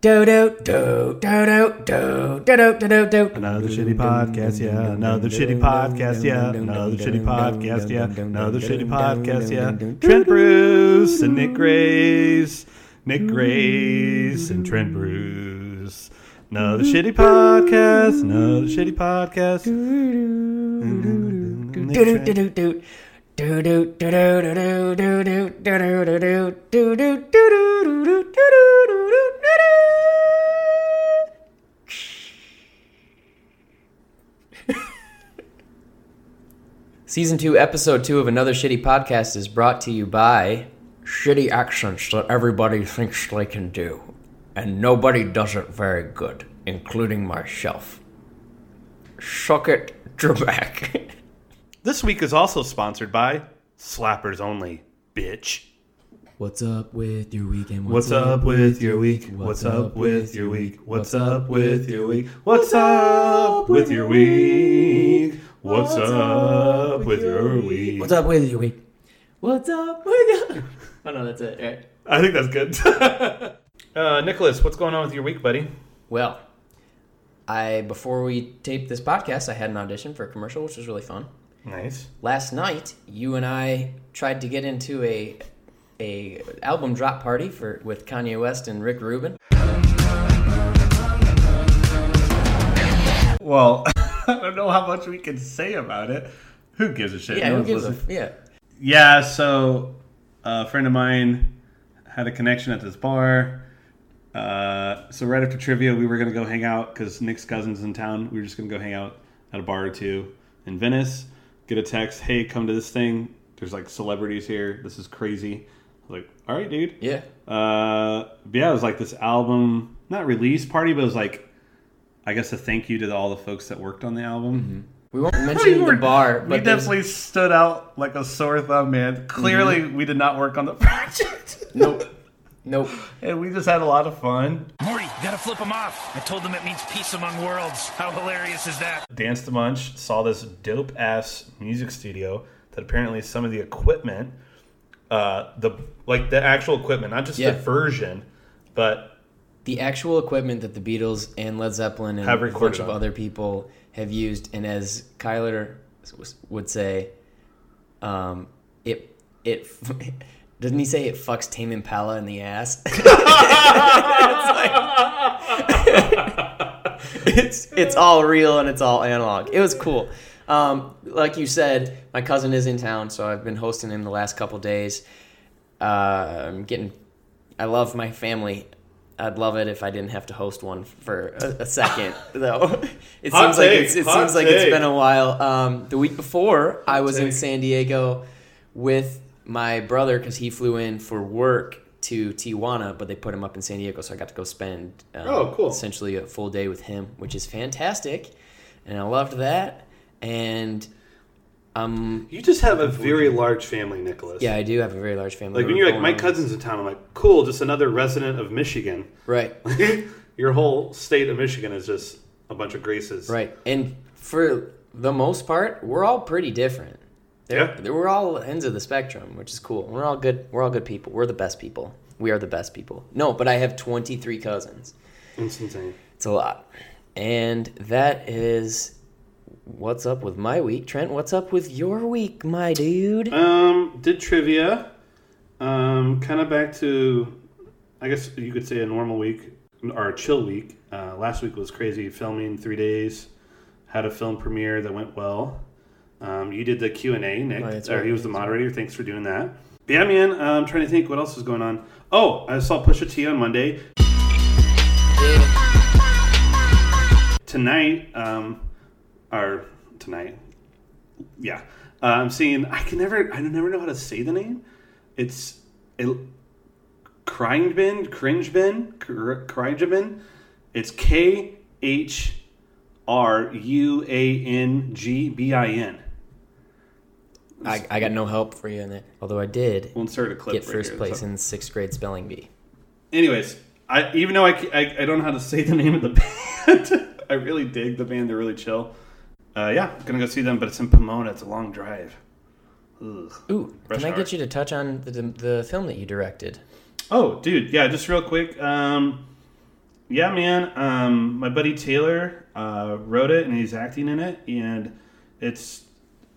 Do do do do do do do do do do. do. Another shitty podcast, yeah. Another shitty podcast, yeah. Another shitty podcast, yeah. Another shitty podcast, yeah. Trent Bruce and Nick Grace. Nick Grace and Trent Bruce. Another shitty podcast. Another shitty podcast. Nick Do do Trent- do do do. Do do do do do do do do do do do do do do do do do do do do Season 2, Episode 2 of Another Shitty Podcast is brought to you by Shitty Accents That Everybody Thinks They Can Do, and Nobody Does It Very Good, including myself. Suck it, Trebek. This week is also sponsored by Slappers Only, bitch. What's up with your weekend? What's up with your week? What's up with your week? What's up with your week? What's up with your week? What's up with your week? What's up with your week? What's up with your... Oh no, that's it. Right. I think that's good. uh, Nicholas, what's going on with your week, buddy? Well, I before we taped this podcast, I had an audition for a commercial, which was really fun. Nice. Last night, you and I tried to get into a a album drop party for with Kanye West and Rick Rubin. Well, I don't know how much we can say about it. Who gives a shit? Yeah, No who gives a yeah? Yeah, so a friend of mine had a connection at this bar. Uh, so right after trivia, we were gonna go hang out because Nick's cousin's in town. We were just gonna go hang out at a bar or two in Venice. Get a text, hey, come to this thing. There's like celebrities here. This is crazy. I was like, all right, dude. Yeah. Uh, but yeah, it was like this album, not release party, but it was like, I guess a thank you to all the folks that worked on the album. We won't mention the bar, we but there's- definitely stood out like a sore thumb, man. Clearly, we did not work on the project. nope, nope. and we just had a lot of fun. Morty, you gotta flip them off. I told them it means peace among worlds. How hilarious is that? Danced a bunch, saw this dope ass music studio that apparently some of the equipment, uh, the like the actual equipment, not just Yeah. the version, but the actual equipment that the Beatles and Led Zeppelin and Have a bunch of on. other people have used, and as Kyler would say, um, it it doesn't he say it fucks Tame Impala in the ass? it's, like- it's it's all real and it's all analog. It was cool. Um, like you said, my cousin is in town, so I've been hosting him the last couple days. Uh, I'm getting. I love my family. I'd love it if I didn't have to host one for a, a second, though. It Hot seems like it's, it hot seems like it's take. been a while. Um, the week before, I was in. San Diego with my brother because he flew in for work to Tijuana, but they put him up in San Diego, so I got to go spend um, Oh, cool. essentially a full day with him, which is fantastic, and I loved that. And um, You just have a very large family, Nicholas. yeah, I do have a very large family. Like when you're like, my cousin's in town, I'm like, cool, just another resident of Michigan. right? Your whole state of Michigan is just a bunch of graces. Right. And for the most part, we're all pretty different. They're, Yeah. We're all ends of the spectrum, which is cool. We're all good. We're all good people. We're the best people. We are the best people. No, but I have 23 cousins. It's insane. It's a lot. And that is what's up with my week. Trent, what's up with your week, my dude? Um, did trivia. Um, kind of back to, I guess you could say a normal week or a chill week. Uh, last week was crazy filming three days. Had a film premiere that went well. Um, you did the Q and A, Nick. Oh, or right, he was the that's right. moderator. Thanks for doing that. But yeah, man. Uh, I'm trying to think what else is going on. Oh, I saw Pusha T on Monday. tonight, um, or tonight, yeah, uh, I'm seeing. I can never, I never know how to say the name. It's it, Cringe Bin, Cringe Bin, Cringe Bin. It's K H R U A N G B I N. I, I got no help for you in that. Although I did We'll insert a clip. get right first here, place so- in sixth grade spelling bee. Anyways, I even though I, I, I don't know how to say the name of the band, I really dig the band. They're really chill. Uh, yeah, gonna go see them, but it's in Pomona. It's a long drive. Ugh. Ooh, can I hour. get you to touch on the, the, the film that you directed? Oh, dude, yeah, just real quick. Um, yeah, man. Um, my buddy Taylor uh, wrote it and he's acting in it, and it's.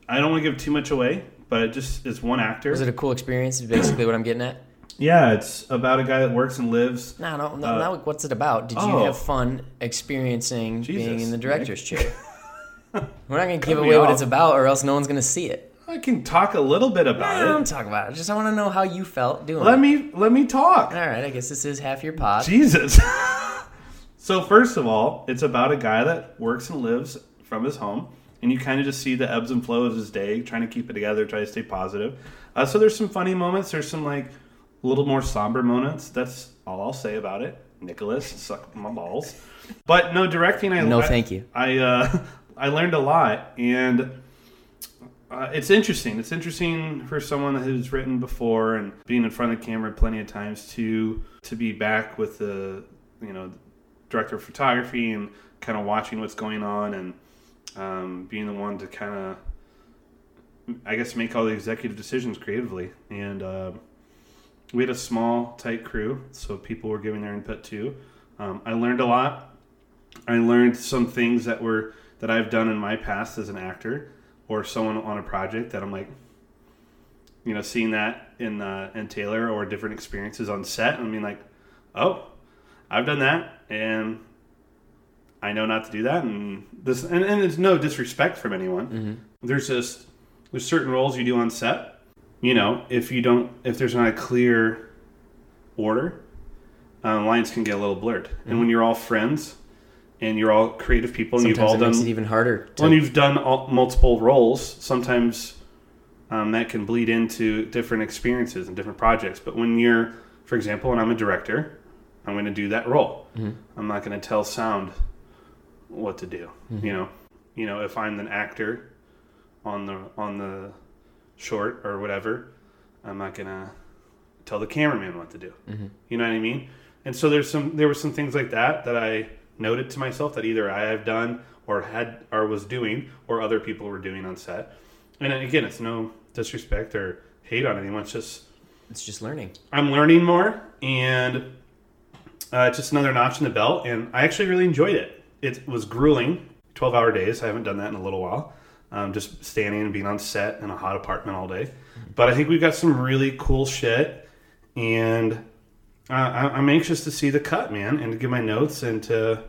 I don't want to give too much away, but it just it's one actor. Was it a cool experience? Is basically what I'm getting at. yeah, it's about a guy that works and lives. No, no, no. Uh, what's it about? Did you oh. have fun experiencing being in the director's chair? We're not gonna give away what it's about, or else no one's gonna see it. I can talk a little bit I about don't it. talk about it. Just I want to know how you felt doing it. Let it. me let me talk. All right, I guess this is half your pod. Jesus. so first of all, it's about a guy that works and lives from his home, and you kind of just see the ebbs and flows of his day, trying to keep it together, try to stay positive. Uh, so there's some funny moments. There's some like a little more somber moments. That's all I'll say about it. Nicholas, suck my balls. But no directing. I No, thank you. I uh, I learned a lot, and uh, it's interesting. It's interesting for someone who's written before and being in front of the camera plenty of times to to be back with the you know director of photography and kind of watching what's going on and um, being the one to kind of I guess make all the executive decisions creatively. And uh, we had a small tight crew, so people were giving their input too. Um, I learned a lot. I learned some things that were that I've done in my past as an actor or someone on a project that I'm like, you know, seeing that in uh, in Taylor or different experiences on set. I mean, like, oh, I've done that, and I know not to do that. And this, and, and it's no disrespect from anyone. There's just there's certain roles you do on set. You know, if you don't, if there's not a clear order, uh, lines can get a little blurred. And when you're all friends and you're all creative people and Sometimes you've all it done makes it even harder. To, when you've done all, multiple roles, sometimes um, that can bleed into different experiences and different projects. But when you're, for example, when I'm a director, I'm going to do that role. Mm-hmm. I'm not going to tell sound what to do. Mm-hmm. You know, you know, if I'm an actor on the on the short or whatever, I'm not going to tell the cameraman what to do. Mm-hmm. You know what I mean? And so there's some there were some things like that that I noted to myself that either I have done or had or was doing or other people were doing on set. And again, it's no disrespect or hate on anyone. It's just it's just learning. I'm learning more, and uh, it's just another notch in the belt. And I actually really enjoyed it. It was grueling, 12 hour days. I haven't done that in a little while. Um, just standing and being on set in a hot apartment all day. But I think we got some really cool shit, and uh, I- I'm anxious to see the cut, man, and to get my notes and to,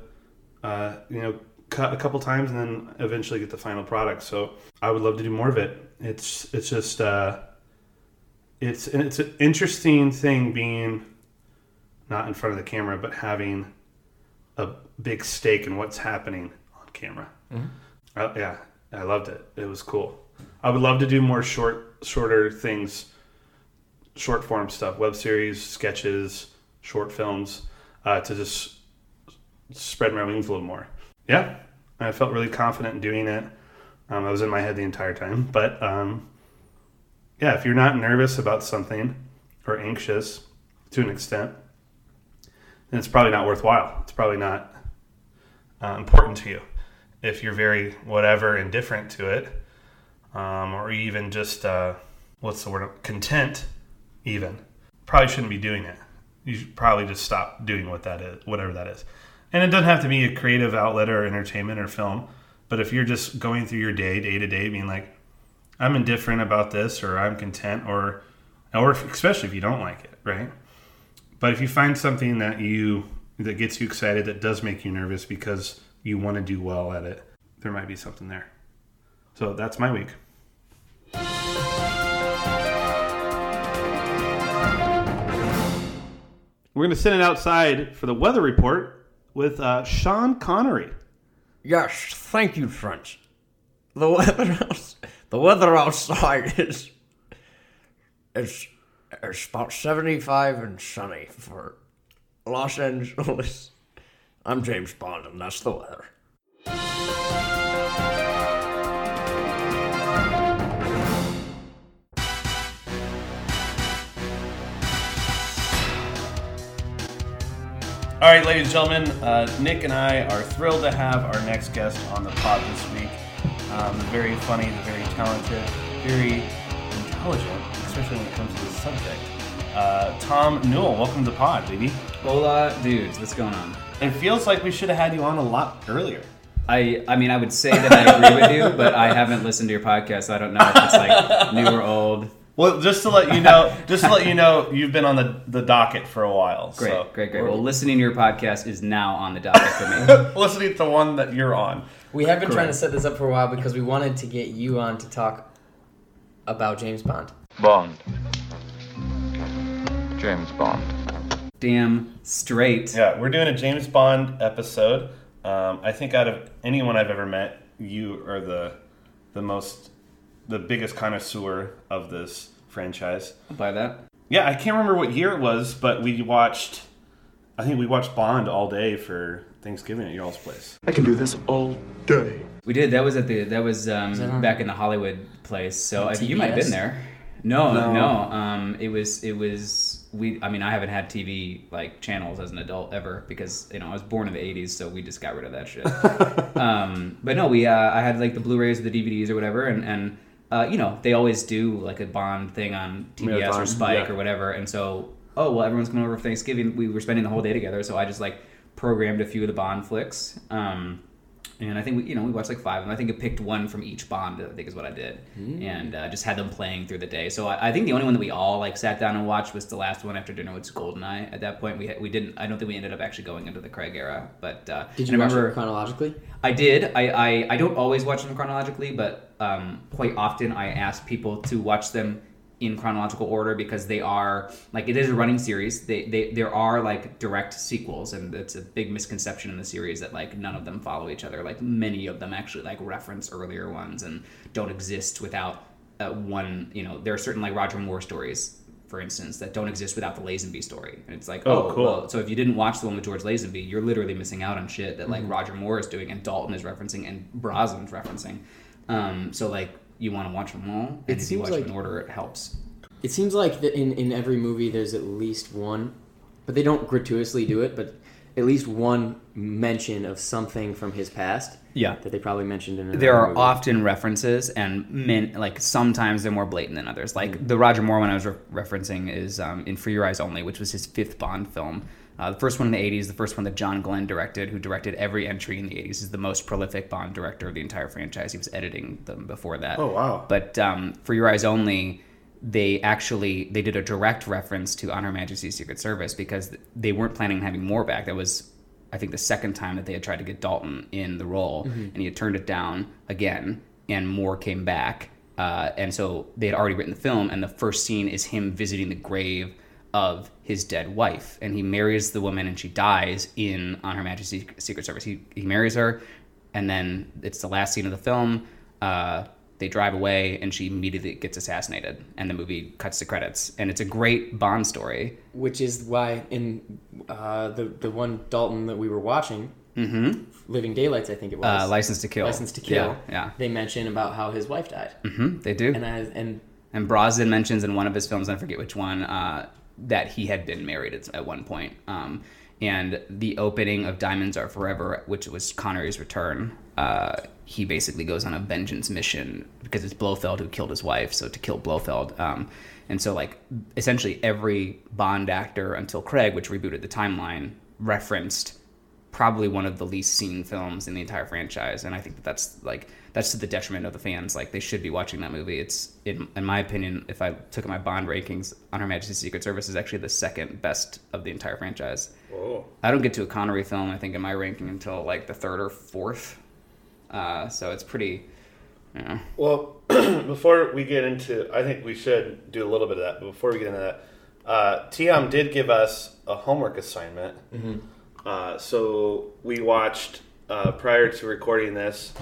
uh, you know, cut a couple times and then eventually get the final product. So I would love to do more of it. It's it's just. Uh, it's it's an interesting thing being not in front of the camera, but having a big stake in what's happening on camera. Uh, yeah, I loved it. It was cool. I would love to do more short, shorter things, short form stuff, web series, sketches, short films, uh, to just spread my wings a little more. Yeah, I felt really confident in doing it. Um, I was in my head the entire time, but um, yeah, if you're not nervous about something or anxious to an extent, then it's probably not worthwhile. It's probably not uh, important to you. If you're very whatever indifferent to it, um, or even just uh, what's the word content, even probably shouldn't be doing it. You should probably just stop doing what that is, whatever that is. And it doesn't have to be a creative outlet or entertainment or film. But if you're just going through your day, day to day, being like, I'm indifferent about this, or I'm content, or or especially if you don't like it, right? But if you find something that you that gets you excited, that does make you nervous because you want to do well at it, there might be something there. So that's my week. We're gonna send it outside for the weather report with uh, Sean Connery. Yes, thank you, French. The weather, the weather outside is it's, it's about seventy-five and sunny for Los Angeles. I'm James Bond, and that's the weather. All right, ladies and gentlemen, uh, Nick and I are thrilled to have our next guest on the pod this week. Um, the very funny, the very talented, very intelligent, especially when it comes to the subject. Uh, Thom Newell, welcome to the pod, baby. Hola, dudes. What's going on? It feels like we should have had you on a lot earlier. I I mean, I would say that I agree with you, but I haven't listened to your podcast, so I don't know if it's like new or old. Well, just to let you know, just to let you know, you've been on the, the docket for a while. Great, so. great, great. Well, listening to your podcast is now on the docket for me. Listening to the one that you're on. We have been trying to set this up for a while because we wanted to get you on to talk about James Bond. Bond. James Bond. Damn straight. Yeah, we're doing a James Bond episode. Um, I think out of anyone I've ever met, you are the the most, the biggest connoisseur of this franchise. I'll buy that. Yeah, I can't remember what year it was, but we watched. I think we watched Bond all day for Thanksgiving at y'all's place. I can do this all day. We did. That was at the. That was um, that back in the Hollywood place. So I, TBS? you might have been there. No, No. no. Um, it was. It was. We. I mean, I haven't had TV like channels as an adult ever because you know I was born in the '80s, so we just got rid of that shit. um, but no, we. Uh, I had like the Blu-rays or the DVDs or whatever, and and uh, you know they always do like a Bond thing on TBS or Spike yeah. or whatever, and so oh well, everyone's coming over for Thanksgiving. We were spending the whole day together, so I just like programmed a few of the Bond flicks. Um, and I think we, you know, we watched like five, and I think I picked one from each Bond. I think is what I did, and uh, just had them playing through the day. So I, I think the only one that we all like sat down and watched was the last one after dinner, which is Goldeneye. At that point, we had, we didn't. I don't think we ended up actually going into the Craig era, but uh, Did you remember chronologically? I did. I, I, I don't always watch them chronologically, but um, quite often I ask people to watch them in chronological order because they are like it is a running series. They, they there are like direct sequels, and it's a big misconception in the series that like none of them follow each other. Like many of them actually like reference earlier ones and don't exist without uh, one. You know, there are certain like Roger Moore stories. For instance, that don't exist without the Lazenby story, and it's like, Oh, oh, cool. well, so if you didn't watch the one with George Lazenby, you're literally missing out on shit that like Mm-hmm. Roger Moore is doing and Dalton is referencing and Brosnan's referencing. Um, so like you want to watch them all, and It if you watch them in order, it helps. It seems like that in, in every movie there's at least one, but they don't gratuitously do it, but at least one mention of something from his past. Yeah. That they probably mentioned in another There are movie. often references, and min- like sometimes they're more blatant than others. Like the Roger Moore one I was re- referencing is um, in For Your Eyes Only, which was his fifth Bond film. Uh, the first one in the 80s, the first one that John Glen directed, who directed every entry in the 80s, is the most prolific Bond director of the entire franchise. He was editing them before that. Oh, wow. But um, For Your Eyes Only, they actually they did a direct reference to On Her Majesty's Secret Service because they weren't planning on having Moore back. That was, I think, the second time that they had tried to get Dalton in the role, and he had turned it down again, and Moore came back. Uh, and so they had already written the film, and the first scene is him visiting the grave of his dead wife, and he marries the woman, and she dies in On Her Majesty's Secret Service. He he marries her, and then it's the last scene of the film. Uh, they drive away, and she immediately gets assassinated, and the movie cuts to credits, and it's a great Bond story. which is why in uh, the the one Dalton that we were watching, Living Daylights, I think it was, Mm-hmm. Uh, License to Kill. License to Kill. Yeah, yeah. They mention about how his wife died, hmm they do. and I and And Brosnan mentions in one of his films, I forget which one, uh, that he had been married at, at one point. Um, and the opening of Diamonds Are Forever, which was Connery's return, uh, he basically goes on a vengeance mission because it's Blofeld who killed his wife, so to kill Blofeld. Um, and so, like, essentially every Bond actor until Craig, which rebooted the timeline, referenced probably one of the least seen films in the entire franchise and i think that that's like that's to the detriment of the fans. Like they should be watching that movie. It's in, in my opinion if i took my bond rankings on her majesty's secret service is actually the second best of the entire franchise. I don't get to a connery film i think in my ranking until like the third or fourth. Uh, so it's pretty you know, Well, before we get into, I think we should do a little bit of that. But before we get into that, uh, T-hom did give us a homework assignment. Uh, so we watched uh, prior to recording this,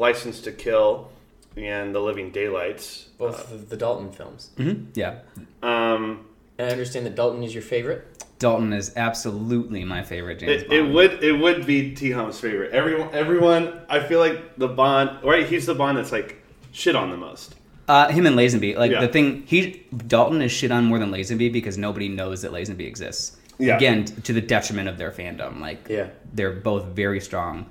License to Kill and The Living Daylights. both of the Dalton films. yeah Um, And I understand that Dalton is your favorite. dalton is absolutely my favorite james it, bond it would it would be T T-hom's favorite. Everyone, everyone. I feel like the Bond. Right, he's the Bond that's like shit on the most. Uh, him and Lazenby. Like Yeah. the thing, he Dalton is shit on more than Lazenby because nobody knows that Lazenby exists. Yeah. Again, t- to the detriment of their fandom. Like, Yeah. they're both very strong.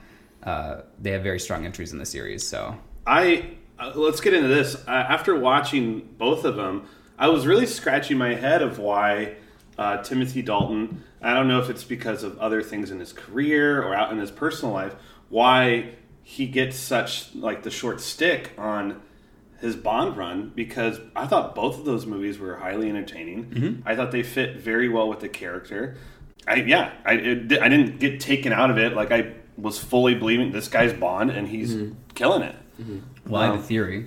Uh, they have very strong entries in the series. So I uh, let's get into this. Uh, after watching both of them, I was really scratching my head of why uh, Timothy Dalton. I don't know if it's because of other things in his career or out in his personal life. Why he gets such like the short stick on his Bond run because I thought both of those movies were highly entertaining. I thought they fit very well with the character. I yeah, I it, I didn't get taken out of it. Like I was fully believing this guy's Bond and he's killing it. Well, I have a theory.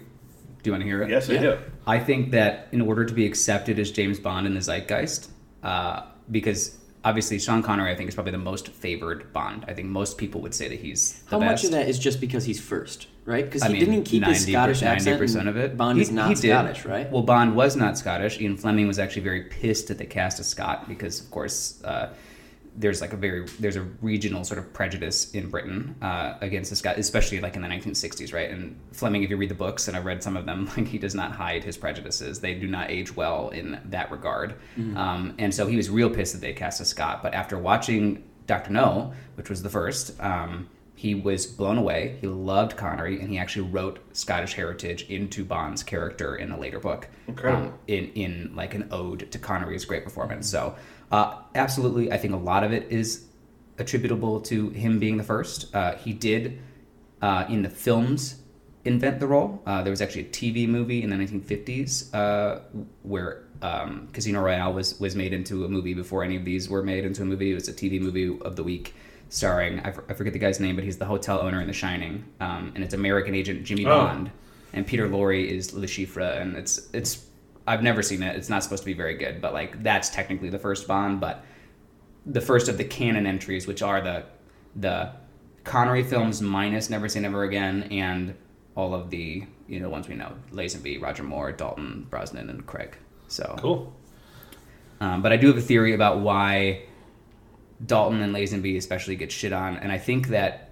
Do you want to hear it? Yes, I do. I think that in order to be accepted as James Bond in the zeitgeist, uh, because obviously Sean Connery, I think, is probably the most favored Bond. I think most people would say that he's the How best. much of that is just because he's first, right? Because he mean, didn't keep his 90 Scottish accent. 90% of it. Bond He- is not he did. Scottish, right? Well, Bond was not Scottish. Ian Fleming was actually very pissed at the cast of Scot because, of course, uh, there's like a very there's a regional sort of prejudice in Britain uh, against the Scot, especially like in the 1960s, right? And Fleming, if you read the books, and I've read some of them, like he does not hide his prejudices. They do not age well in that regard. Um, and so he was real pissed that they cast a Scot. But after watching Doctor No, which was the first. Um, he was blown away. He loved Connery, and he actually wrote Scottish heritage into Bond's character in a later book. Incredible. Um, in in like an ode to Connery's great performance. So, uh, absolutely, I think a lot of it is attributable to him being the first. Uh, he did uh, in the films invent the role. Uh, there was actually a TV movie in the 1950s uh, where um, Casino Royale was was made into a movie before any of these were made into a movie. It was a TV movie of the week. Starring, I, f- I forget the guy's name, but he's the hotel owner in The Shining, um, and it's American agent Jimmy Oh. Bond, and Peter Lorre is Le Chiffre, and it's it's I've never seen it. It's not supposed to be very good, but like that's technically the first Bond, but the first of the canon entries, which are the the Connery films minus Never Say Never Again and all of the you know ones we know Lazenby, Roger Moore, Dalton, Brosnan, and Craig. So Cool. um, but I do have a theory about why Dalton and Lazenby especially get shit on, and I think that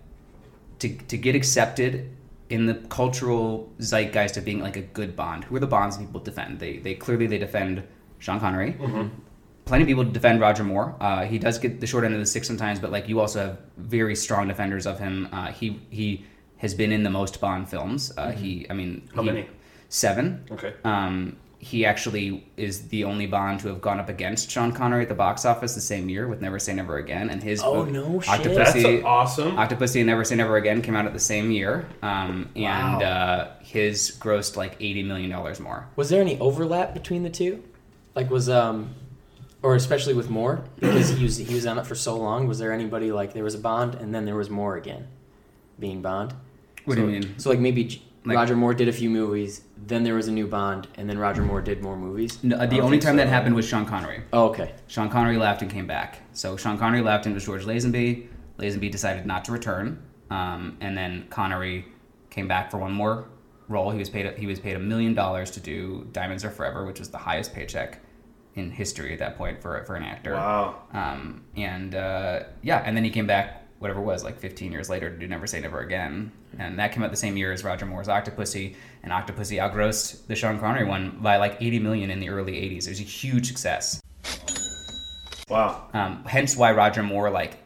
to to get accepted in the cultural zeitgeist of being like a good Bond, who are the Bonds people defend? They they clearly they defend Sean Connery. Plenty of people defend Roger Moore. Uh, he does get the short end of the stick sometimes, but like you also have very strong defenders of him. Uh, he he has been in the most Bond films. Uh, He, I mean, How he- many? Seven. Okay. Um, he actually is the only Bond to have gone up against Sean Connery at the box office the same year with Never Say Never Again, and his Oh, movie- no shit. That's Octopussy, awesome. Octopussy and Never Say Never Again came out at the same year, um, and Wow. uh, his grossed like eighty million dollars more. Was there any overlap between the two? Like was um, or especially with Moore because he was he was on it for so long. Was there anybody like there was a Bond and then there was Moore again, being Bond? What so, do you mean? So like maybe J- Like- Roger Moore did a few movies, then there was a new Bond, and then Roger Moore did more movies. No, uh, the only time so. that happened was Sean Connery. Oh, okay. Sean Connery left and came back. So Sean Connery left and it was George Lazenby. Lazenby decided not to return, um, and then Connery came back for one more role. He was paid he was paid a million dollars to do Diamonds Are Forever, which was the highest paycheck in history at that point for for an actor. Wow. Um, and uh, yeah, and then he came back, whatever it was, like 15 years later to do Never Say Never Again. And that came out the same year as Roger Moore's Octopussy, and Octopussy outgrossed the Sean Connery one by like 80 million in the early 80s. It was a huge success. Wow. Um, hence why Roger Moore like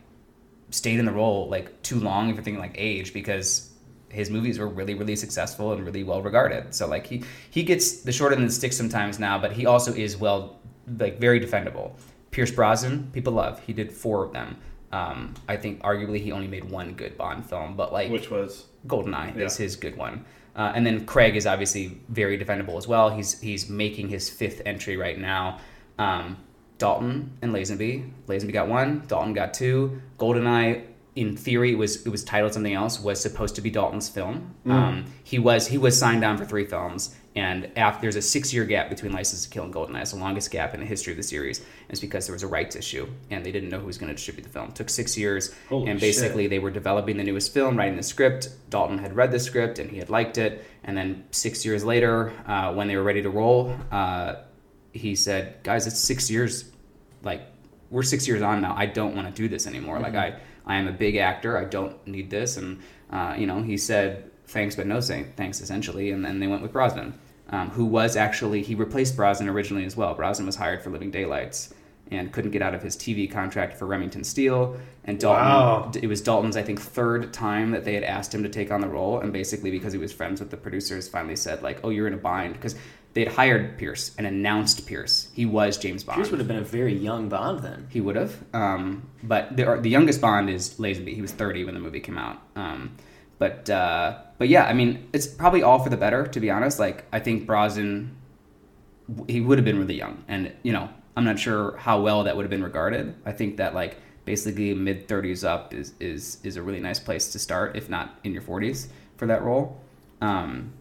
stayed in the role like too long if you're thinking like age because his movies were really really successful and really well regarded. So like he he gets the short end of the stick sometimes now, but he also is well like very defendable. Pierce Brosnan, people love. He did four of them. Um, I think arguably he only made one good Bond film, but like Which was Goldeneye is Yeah. his good one. Uh, and then Craig is obviously very defendable as well. He's he's making his fifth entry right now. Um, Dalton and Lazenby. Lazenby got one. Dalton got two. Goldeneye, in theory, was it was titled something else. Was supposed to be Dalton's film. Um, he was he was signed on for three films, and after there's a six year gap between License to Kill and Goldeneye. It's the longest gap in the history of the series. And it's because there was a rights issue, and they didn't know who was going to distribute the film. It took six years, Holy and shit. basically they were developing the newest film, writing the script. Dalton had read the script and he had liked it. And then six years later, uh, when they were ready to roll, uh, he said, "Guys, it's six years. Like we're six years on now. I don't want to do this anymore. Like I, I am a big actor. I don't need this." And uh, you know, he said, "Thanks, but no thanks." Essentially, and then they went with Brosnan, um, who was actually he replaced Brosnan originally as well. Brosnan was hired for Living Daylights and couldn't get out of his TV contract for Remington Steele. And Dalton, Wow. it was Dalton's, I think, third time that they had asked him to take on the role, and basically because he was friends with the producers, finally said like, "Oh, you're in a bind," because they had hired Pierce and announced Pierce. He was James Bond. Pierce would have been a very young Bond then. He would have. Um, but the, the youngest Bond is Lazenby. He was 30 when the movie came out. Um, but uh, but yeah, I mean, it's probably all for the better, to be honest. Like, I think Brosnan, he would have been really young. And, you know, I'm not sure how well that would have been regarded. I think that, like, basically mid 30s up is, is, is a really nice place to start, if not in your 40s for that role. Um,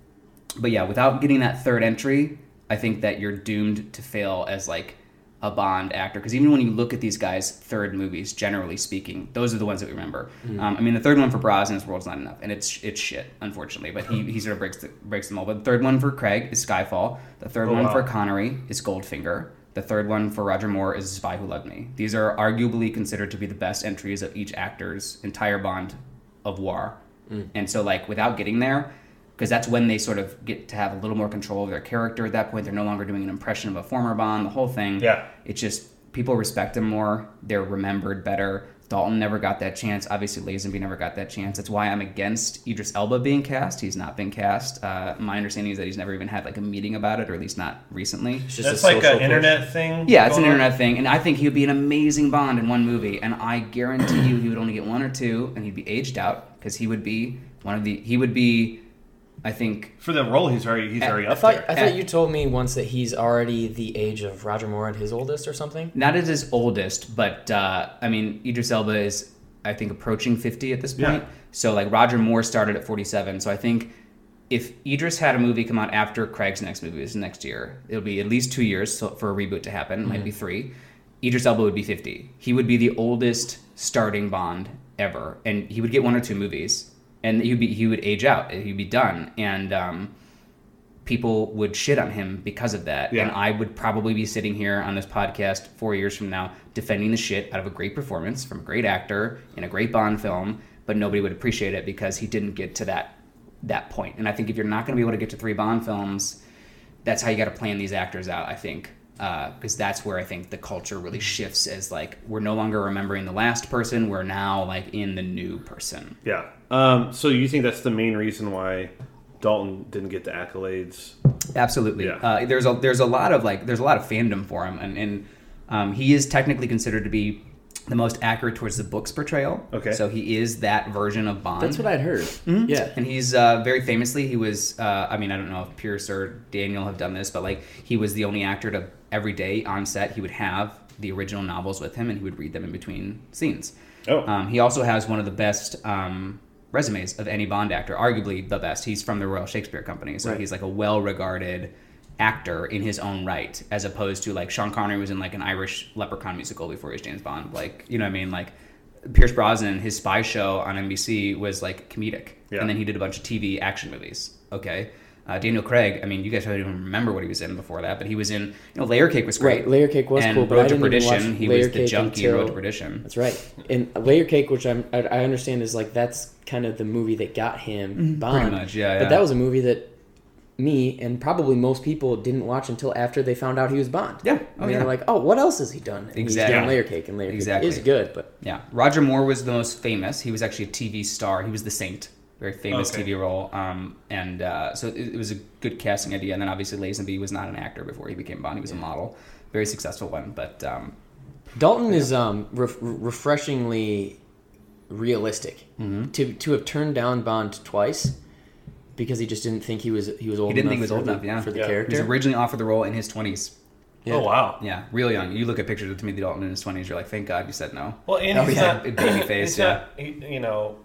but yeah, without getting that third entry, I think that you're doomed to fail as like a Bond actor. Because even when you look at these guys' third movies, generally speaking, those are the ones that we remember. Um, I mean, the third one for Brosnan is World's Not Enough, and it's it's shit, unfortunately. But he, he sort of breaks the, breaks them all. But the third one for Craig is Skyfall. The third one wow. for Connery is Goldfinger. The third one for Roger Moore is Spy Who Loved Me. These are arguably considered to be the best entries of each actor's entire Bond oeuvre. And so, like, without getting there, because that's when they sort of get to have a little more control of their character at that point. They're no longer doing an impression of a former Bond, the whole thing. Yeah. It's just people respect him more. They're remembered better. Dalton never got that chance. Obviously, Lazenby never got that chance. That's why I'm against Idris Elba being cast. He's not been cast. Uh, my understanding is that he's never even had like a meeting about it, or at least not recently. It's just That's a like social an push. internet thing. Yeah, it's an going on? internet thing, and I think he would be an amazing Bond in one movie. And I guarantee you, he would only get one or two, and he'd be aged out because he would be one of the. He would be, I think. For the role, he's very he's already I up thought there. I thought you told me once that he's already the age of Roger Moore at his oldest or something. Not as his oldest, but uh, I mean, Idris Elba is, I think, approaching 50 at this point. Yeah. So, like, Roger Moore started at 47. So, I think if Idris had a movie come out after Craig's next movie is next year, it'll be at least two years for a reboot to happen. It might be three. Idris Elba would be 50. He would be the oldest starting Bond ever, and he would get one or two movies, and he would be he would age out. He'd be done, and um, people would shit on him because of that. Yeah. And I would probably be sitting here on this podcast four years from now defending the shit out of a great performance from a great actor in a great Bond film, but nobody would appreciate it because he didn't get to that that point. And I think if you're not going to be able to get to three Bond films, that's how you got to plan these actors out. I think because that's where I think the culture really shifts as like we're no longer remembering the last person, we're now like in the new person. Yeah. Um, so you think that's the main reason why Dalton didn't get the accolades? Absolutely. Yeah. Uh, there's a there's a lot of like there's a lot of fandom for him, and, and um, he is technically considered to be the most accurate towards the book's portrayal. Okay. So he is that version of Bond. That's what I'd heard. Yeah. And he's uh, very famously, he was, uh, I mean, I don't know if Pierce or Daniel have done this, but like he was the only actor to every day on set, he would have the original novels with him and he would read them in between scenes. Oh. Um, he also has one of the best um, resumes of any Bond actor, arguably the best. He's from the Royal Shakespeare Company, so Right. he's like a well regarded actor in his own right, as opposed to like Sean Connery was in like an Irish leprechaun musical before he was James Bond. Like, you know what I mean? Like, Pierce Brosnan, his spy show on NBC was like comedic, Yeah. and then he did a bunch of TV action movies. Okay. Uh, Daniel Craig, I mean, you guys don't even remember what he was in before that, but he was in, you know, Layer Cake was great. Right, Layer Cake was and cool, but Road I to didn't even Perdition, he Layer was the Cake junkie in Road to Perdition. That's right. And Layer Cake, which I'm, I, I understand is like that's kind of the movie that got him Bond. Mm-hmm. pretty much, yeah, But that was a movie that me and probably most people didn't watch until after they found out he was Bond. Yeah. I Oh, mean, yeah. they're like, oh, what else has he done? And Exactly. He's done Layer Cake, and Layer Exactly. Cake is good, but Yeah, Roger Moore was the most famous. He was actually a TV star. He was the Saint, very famous Okay. TV role. Um, and uh, so it, it was a good casting idea. And then obviously Lazenby was not an actor before he became Bond. He was a model, very successful one. But um, Dalton is um, ref- refreshingly realistic. Mm-hmm. To to have turned down Bond twice because he just didn't think he was he was old. He didn't think enough he was for old the, enough, yeah. for the Yeah. he was originally offered the role in his twenties. Yeah. Oh wow. Yeah, real young. You look at pictures of Timothy Dalton in his twenties. You're like, thank God you said no. Well, and Oh, he's yeah, not baby face, yeah. not, he, you know,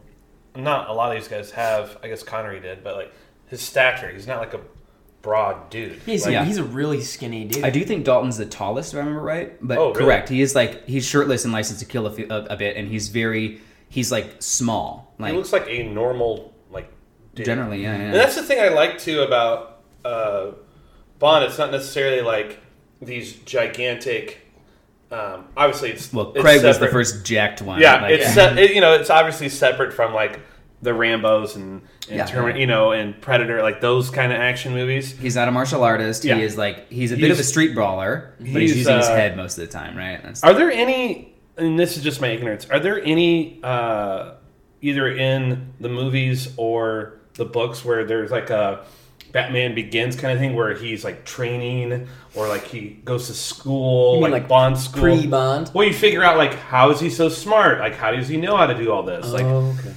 not a lot of these guys have. I guess Connery did, but like his stature, he's not like a broad dude. He's like, Yeah. he's a really skinny dude. I do think Dalton's the tallest, if I remember right. But Oh, really? correct, he is like he's shirtless and License to Kill a, fe- a, a bit, and he's very he's like small, like he looks like a normal like dude. generally, yeah, yeah. And that's the thing I like too about uh, Bond. It's not necessarily like these gigantic. Um, obviously, it's well, it's Craig was the first jacked one. Yeah, like- it's se- it, you know it's obviously separate from like the Rambo's and, and Yeah. Termin- you know and Predator, like those kind of action movies. He's not a martial artist. Yeah. He is like he's a bit of a street brawler, but he's, he's, using his uh, head most of the time, right? That's, Are there any? And this is just my ignorance. Are there any uh, either in the movies or the books where there's like a Batman Begins kind of thing, where he's like training or like he goes to school, You mean like, like Bond school, pre-Bond? Well, you figure out like how is he so smart? Like how does he know how to do all this? Like oh, okay.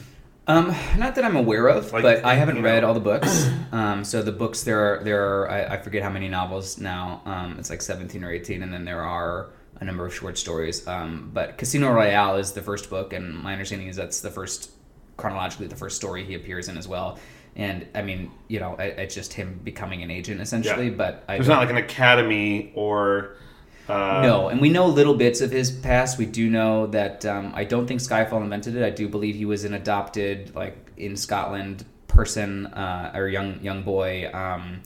Um, not that I'm aware of, Like, but I haven't read know. all the books. Um, so the books there are there are I, I forget how many novels now. Um, it's like 17 or 18, and then there are a number of short stories. Um, but Casino Royale is the first book, and my understanding is that's the first chronologically the first story he appears in as well. And I mean, you know, it, it's just him becoming an agent essentially. Yeah. But I there's not like an academy or uh, no, and we know little bits of his past. We do know that um, I don't think Skyfall invented it. I do believe he was an adopted, like in Scotland, person uh, or young young boy. Um,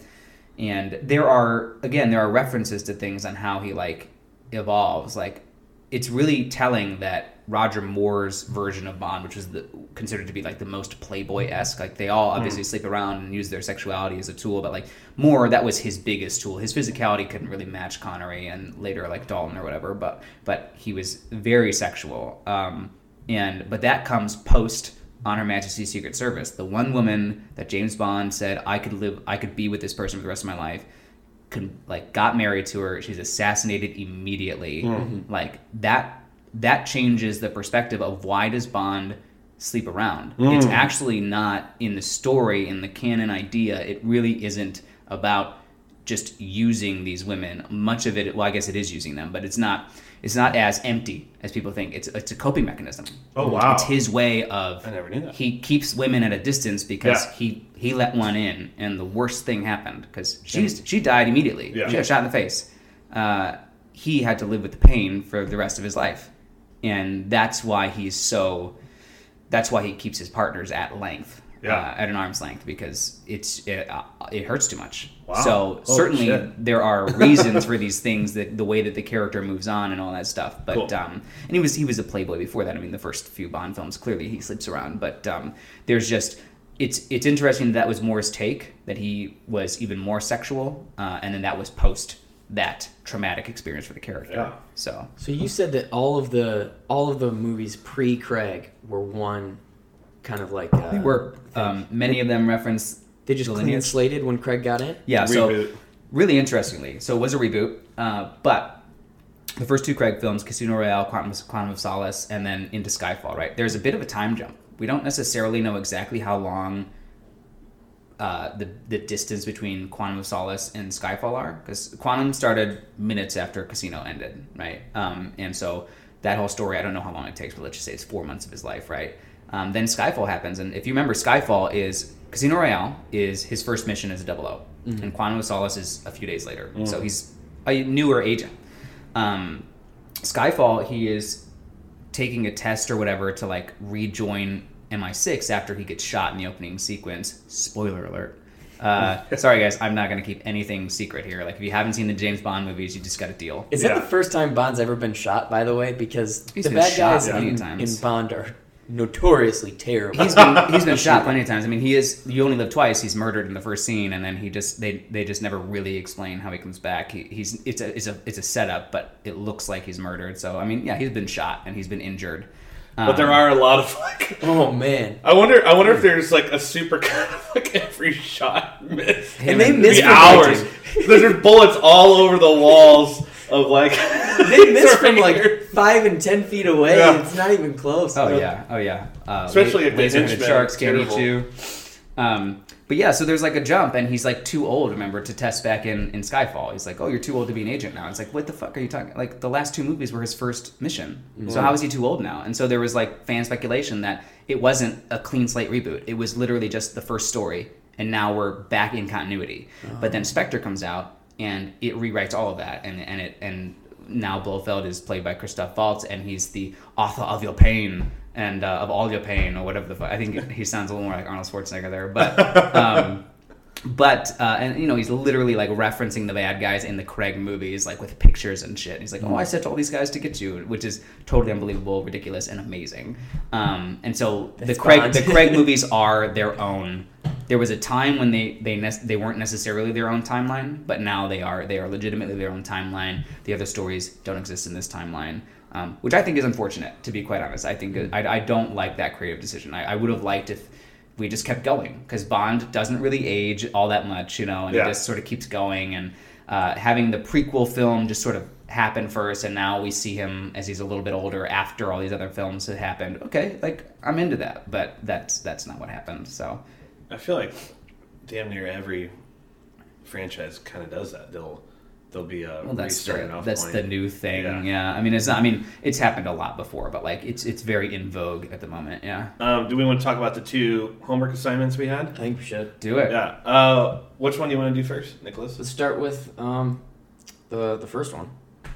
and there are again, there are references to things on how he like evolves. Like it's really telling that Roger Moore's version of Bond, which was the, considered to be like the most Playboy esque, like they all obviously sleep around and use their sexuality as a tool, but like Moore, that was his biggest tool. His physicality couldn't really match Connery and later like Dalton or whatever, but but he was very sexual. Um, and but that comes post on Her Majesty's Secret Service. The one woman that James Bond said I could live, I could be with this person for the rest of my life con- like got married to her she's assassinated immediately like that that changes the perspective of why does bond sleep around. It's actually not in the story in the canon idea. It really isn't about just using these women. Much of it well i guess it is using them but it's not it's not as empty as people think. It's it's a coping mechanism. Oh, wow. it's his way of I never knew that. he keeps women at a distance because Yeah. he he let one in and the worst thing happened because she's she died immediately. Yeah. she got shot in the face. Uh, he had to live with the pain for the rest of his life and that's why he's so that's why he keeps his partners at length Yeah. uh, at an arm's length because it's it, uh, it hurts too much Wow. so Holy certainly shit. there are reasons for these things that the way that the character moves on and all that stuff but Cool. um, and he was he was a playboy before that i mean the first few bond films clearly he sleeps around but um, there's just it's it's interesting that, that was moore's take that he was even more sexual uh, and then that was post that traumatic experience for the character Yeah. so So you said that all of the all of the movies pre Craig were one kind of like uh, were um, many of them reference they just the clean lineage. slated when Craig got in. Yeah, so really interestingly, so it was a reboot, uh, but the first two Craig films, Casino Royale, Quantum, Quantum of Solace, and then into Skyfall, right? There's a bit of a time jump. We don't necessarily know exactly how long uh, the the distance between Quantum of Solace and Skyfall are, because Quantum started minutes after Casino ended, right? Um, and so that whole story, I don't know how long it takes, but let's just say it's four months of his life, right? Um, then Skyfall happens, and if you remember, Skyfall is Casino Royale is his first mission as a double O, and Quantum of Solace is a few days later. So he's a newer agent. Um, Skyfall, he is taking a test or whatever to like rejoin MI6 after he gets shot in the opening sequence. Spoiler alert. Uh, sorry guys, I'm not gonna keep anything secret here. Like if you haven't seen the James Bond movies, you just got to deal. Is that the first time Bond's ever been shot? By the way, because He's the bad guys in, times. in Bond are notoriously terrible. He's been he's been shot plenty of times. I mean, he is. You only live twice. He's murdered in the first scene, and then he just they they just never really explain how he comes back. He, he's it's a it's a it's a setup, but it looks like he's murdered. So I mean, yeah, he's been shot and he's been injured. But there Um, are a lot of like. oh man, I wonder. I wonder if there's like a super cut of like every shot miss. and they and- miss The hours. There's bullets all over the walls of like. they miss from like five and ten feet away. Yeah. It's not even close. Oh yeah, oh yeah. Uh, Especially if the laser-headed henchmen sharks can't eat terrible. you. Um, but yeah, so there's like a jump, and he's like too old. Remember to test back in in Skyfall. He's like, oh, you're too old to be an agent now. It's like, what the fuck are you talking? Like the last two movies were his first mission. So how is he too old now? And so there was like fan speculation that it wasn't a clean slate reboot. It was literally just the first story, and now we're back in continuity. But then Spectre comes out, and it rewrites all of that, and and it and now Blofeld is played by Christoph Waltz, and he's the author of your pain and uh, of all your pain, or whatever the fuck. I think he sounds a little more like Arnold Schwarzenegger there, but. Um, but uh, and you know he's literally like referencing the bad guys in the Craig movies, like with pictures and shit. He's like, "Oh, I sent all these guys to get you," which is totally unbelievable, ridiculous, and amazing. Um, and so the That's Craig Bond. the Craig movies are their own. There was a time when they they ne- they weren't necessarily their own timeline, but now they are. They are legitimately their own timeline. The other stories don't exist in this timeline. Um, which I think is unfortunate, to be quite honest. I think I, I don't like that creative decision. I, I would have liked if we just kept going because Bond doesn't really age all that much, you know, and Yeah. it just sort of keeps going. And uh, having the prequel film just sort of happen first, and now we see him as he's a little bit older after all these other films had happened. Okay, like I'm into that, but that's that's not what happened. So I feel like damn near every franchise kind of does that. They'll they'll be a well, that's restarting the, off that's point. the new thing. Yeah. Yeah. I mean it's not, I mean it's happened a lot before, but like it's it's very in vogue at the moment. Yeah, Um, do we want to talk about the two homework assignments we had? I think we should. do it. Yeah. Uh, which one do you want to do first, Nicholas? Let's start with um, the the first one.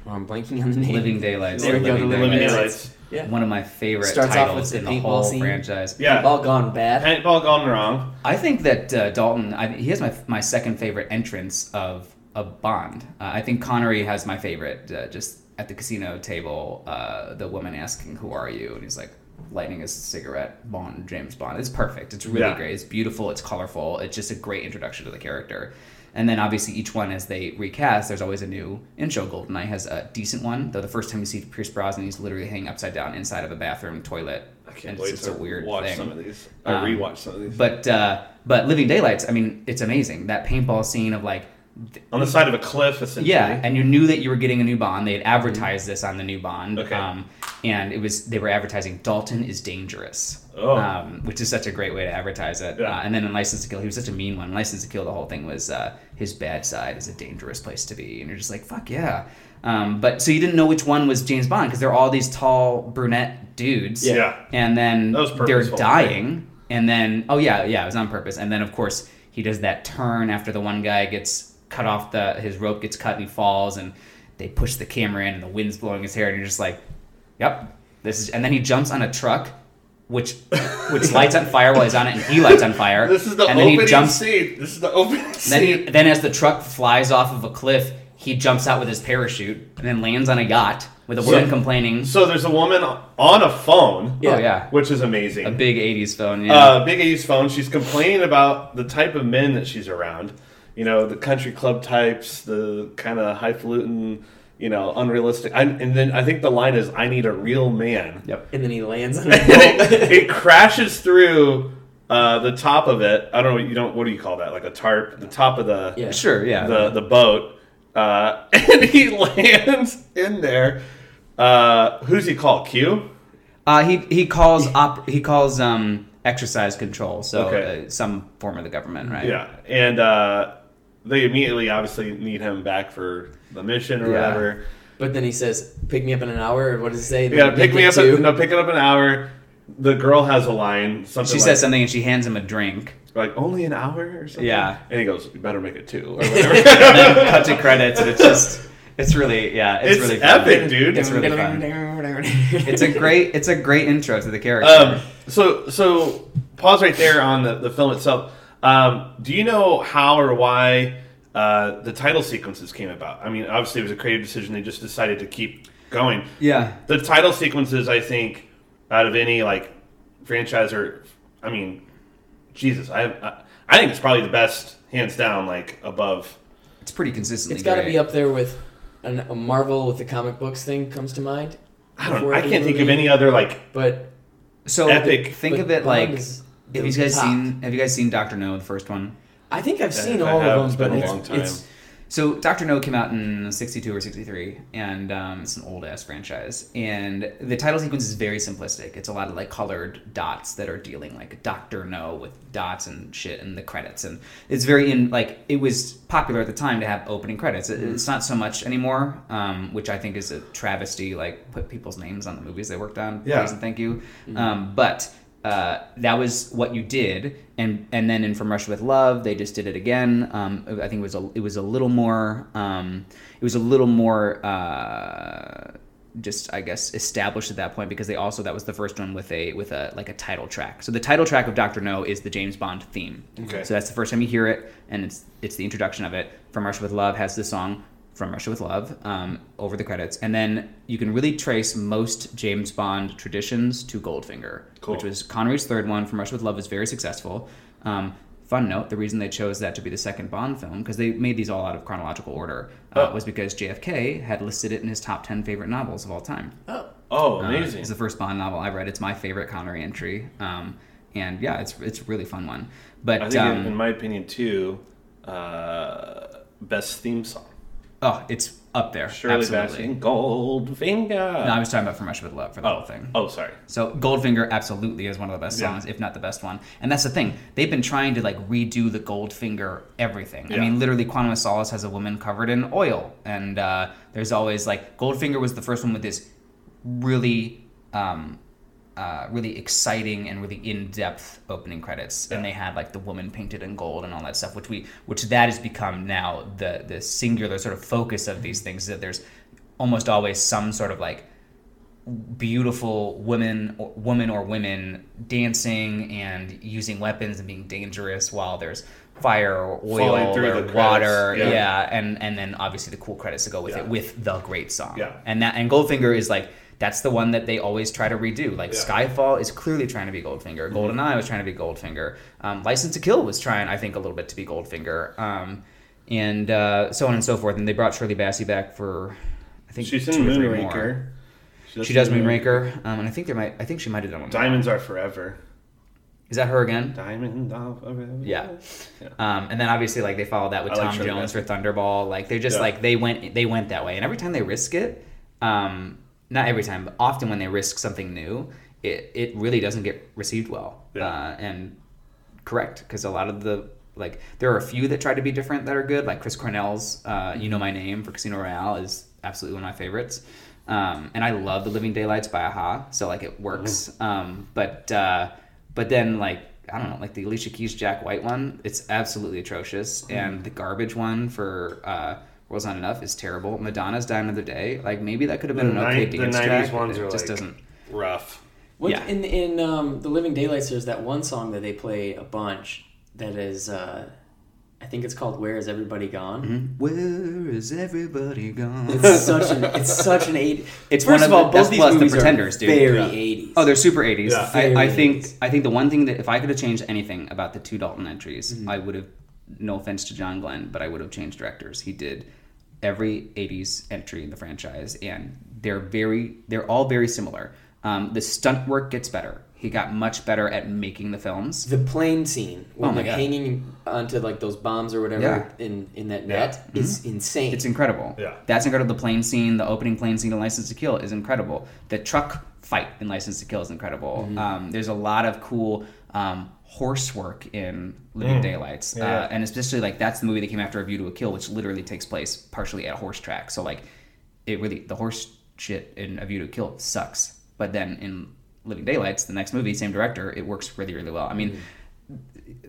I'm blanking on the name. Living Daylights. There we go, Living Living Daylights. Daylights. Yeah. One of my favorite Starts off titles with in the the paintball whole scene. franchise. Yeah. All gone bad. Paintball gone wrong. I think that uh, Dalton, I, he has my my second favorite entrance of of Bond. Uh, I think Connery has my favorite. Uh, just at the casino table, uh, the woman asking, "Who are you?" and he's like lighting his cigarette. Bond, James Bond. It's perfect. It's really Yeah. great. It's beautiful. It's colorful. It's just a great introduction to the character. And then obviously each one, as they recast, there's always a new intro. Goldeneye has a decent one, though the first time you see Pierce Brosnan, he's literally hanging upside down inside of a bathroom toilet. I can't and wait it's to a weird watch thing. some of these. I Um, rewatch some of these. But uh, but Living Daylights, I mean, it's amazing. That paintball scene of like, on the side of a cliff, essentially. yeah, and you knew that you were getting a new Bond. They had advertised this on the new Bond, Okay. um, and it was they were advertising Dalton is dangerous, Oh. um, which is such a great way to advertise it. Yeah. Uh, and then in License to Kill, he was such a mean one. License to Kill, the whole thing was uh, his bad side is a dangerous place to be, and you're just like, fuck yeah. Um, but so you didn't know which one was James Bond because they're all these tall brunette dudes, Yeah. and then they're purposeful, dying, and then oh yeah, yeah, it was on purpose. And then of course he does that turn after the one guy gets cut off the his rope gets cut and he falls, and they push the camera in and the wind's blowing his hair, and you're just like, yep, this is. And then he jumps on a truck. Which which lights on fire while he's on it, and he lights on fire. This is the and then opening he jumps. scene. This is the opening Then scene. he, then as the truck flies off of a cliff, he jumps out with his parachute and then lands on a yacht with a woman complaining. so there's a woman on a phone, Oh yeah, which is amazing. a big '80s phone. Yeah. uh, Big 80s phone. She's complaining about the type of men that she's around. You know, the country club types, the kind of highfalutin, you know, unrealistic. I, and then I think the line is, "I need a real man." yep. And then he lands on it. it, it crashes through uh, the top of it. I don't know. You don't. What do you call that? Like a tarp. The top of the Yeah. Sure. Yeah. the the boat, uh, and he lands in there. Uh, who does he call? Q. Uh, he he calls op- he calls um exercise control, so Okay. uh, some form of the government, right? Yeah, and uh, they immediately obviously need him back for the mission or Yeah. whatever. But then he says, "Pick me up in an hour." Or what does it say? You gotta pick me up. Two. In, no, pick it up in an hour. The girl has a line. Something She like, says something and she hands him a drink. like only an hour or something. Yeah. and he goes, "You better make it two or whatever." and then cut to credits, and it's just it's really yeah, it's, it's really fun. epic, dude. It's really fun. It's it's a great it's a great intro to the character. Um, so so pause right there on the, the film itself. Um, do you know how or why uh, the title sequences came about? I mean, obviously it was a creative decision. They just decided to keep going. yeah. The title sequences, I think, out of any like franchise or, I mean, Jesus, I I, I think it's probably the best, hands down, like above. It's pretty consistently It's got to be up there with an, a Marvel with the comic books thing comes to mind. I don't. I can't think of any other like. But so epic. Think but of it Bond like is have the you guys top. seen have you guys seen Doctor No the first one? I think I've seen I all have. of them, but a long it's, time. it's So Doctor No came out in '62 or '63, and um, it's an old ass franchise. And the title sequence is very simplistic. It's a lot of like colored dots that are dealing like Doctor No with dots and shit in the credits, and it's very in like it was popular at the time to have opening credits. It- It's not so much anymore, um, which I think is a travesty. Like put people's names on the movies they worked on. Yeah. Please and thank you. Um, but uh, that was what you did, and and then in From Russia with Love, they just did it again. Um, I think it was a it was a little more um, it was a little more uh, just I guess established at that point because they also that was the first one with a with a like a title track. So the title track of Doctor No is the James Bond theme. Okay. So that's the first time you hear it, and it's it's the introduction of it. From Russia with Love has the song From Russia with Love um, over the credits, and then you can really trace most James Bond traditions to Goldfinger, Cool. which was Connery's third one. From Russia with Love was very successful. Um, fun note: the reason they chose that to be the second Bond film because they made these all out of chronological order uh, Oh. was because JFK had listed it in his top ten favorite novels of all time. oh, Oh, Uh, amazing! it's the first Bond novel I read. It's my favorite Connery entry. Um, and yeah, it's it's a really fun one. But I think, um, in, in my opinion, too, uh, best theme song. Oh, it's up there. Shirley absolutely. Goldfinger. No, I was talking about From Russia with Love for the oh, whole thing. oh, sorry. So Goldfinger absolutely is one of the best Yeah. songs, if not the best one. And that's the thing; they've been trying to like redo the Goldfinger everything. I mean, literally, Quantum of Solace has a woman covered in oil, and uh, there's always like Goldfinger was the first one with this really, um, uh, really exciting and really in-depth opening credits, and they had like the woman painted in gold and all that stuff, which we, which that has become now the the singular sort of focus of these things. is That there's almost always some sort of like beautiful women or woman or women dancing and using weapons and being dangerous while there's fire or oil through or the water yeah. yeah. and and then obviously the cool credits to go with Yeah. it with the great song Yeah. and that and goldfinger is like that's the one that they always try to redo like Yeah. Mm-hmm. skyfall is clearly trying to be goldfinger goldeneye was trying to be goldfinger um, license to kill was trying i think a little bit to be goldfinger um, and uh, so on and so forth and they brought shirley bassey back for i think She's in or three more. Moonraker. She does Moonraker, um, and I think there might. I think she might have done one. more. Diamonds are forever. Is that her again? Diamond are forever. Yeah. Um, and then obviously, like they followed that with I Tom Shirley Jones for Thunderball. Like they just Yeah. like they went they went that way, and every time they risk it, um, not every time, but often when they risk something new, it it really doesn't get received well. Yeah. Uh, and correct because a lot of the like there are a few that try to be different that are good. Like Chris Cornell's uh, "You Know My Name" for Casino Royale is absolutely one of my favorites. Um, and I love "The Living Daylights" by a-ha, so like it works. Um, but uh, but then like I don't know, like the Alicia Keys Jack White one, it's absolutely atrocious, and the garbage one for "Was Not Enough" is terrible. Madonna's "Die Another Day," like maybe that could have been The an okay ni- the dance 90s track. but ones it just like- doesn't. Rough. What, Yeah. In in um, the Living Daylights, there's that one song that they play a bunch. That is, uh, I think it's called "Where Is Everybody Gone." Where is everybody gone? It's such an it's such an eight. It's First one of of all, the- both that's these plus the Pretenders, are dude. very Yeah. eighties. Oh, they're super 80s. Yeah. I, I think 80s. I think the one thing that if I could have changed anything about the two Dalton entries, Mm-hmm. I would have no offense to John Glen, but I would have changed directors. He did every 80s entry in the franchise and they're very they're all very similar. Um, the stunt work gets better. He got much better at making the films. the plane scene when Oh my they're God. hanging onto like those bombs or whatever Yeah. in in that net is insane. It's incredible. Yeah. That's incredible. The plane scene, the opening plane scene in License to Kill is incredible. The truck fight in License to Kill is incredible. Um, there's a lot of cool um, horse work in Living Daylights. Uh, and especially like that's the movie that came after A View to a Kill, which literally takes place partially at a horse track. So like it really, the horse shit in A View to a Kill sucks. But then in Living Daylights, the next movie, same director, it works really, really well. I mean,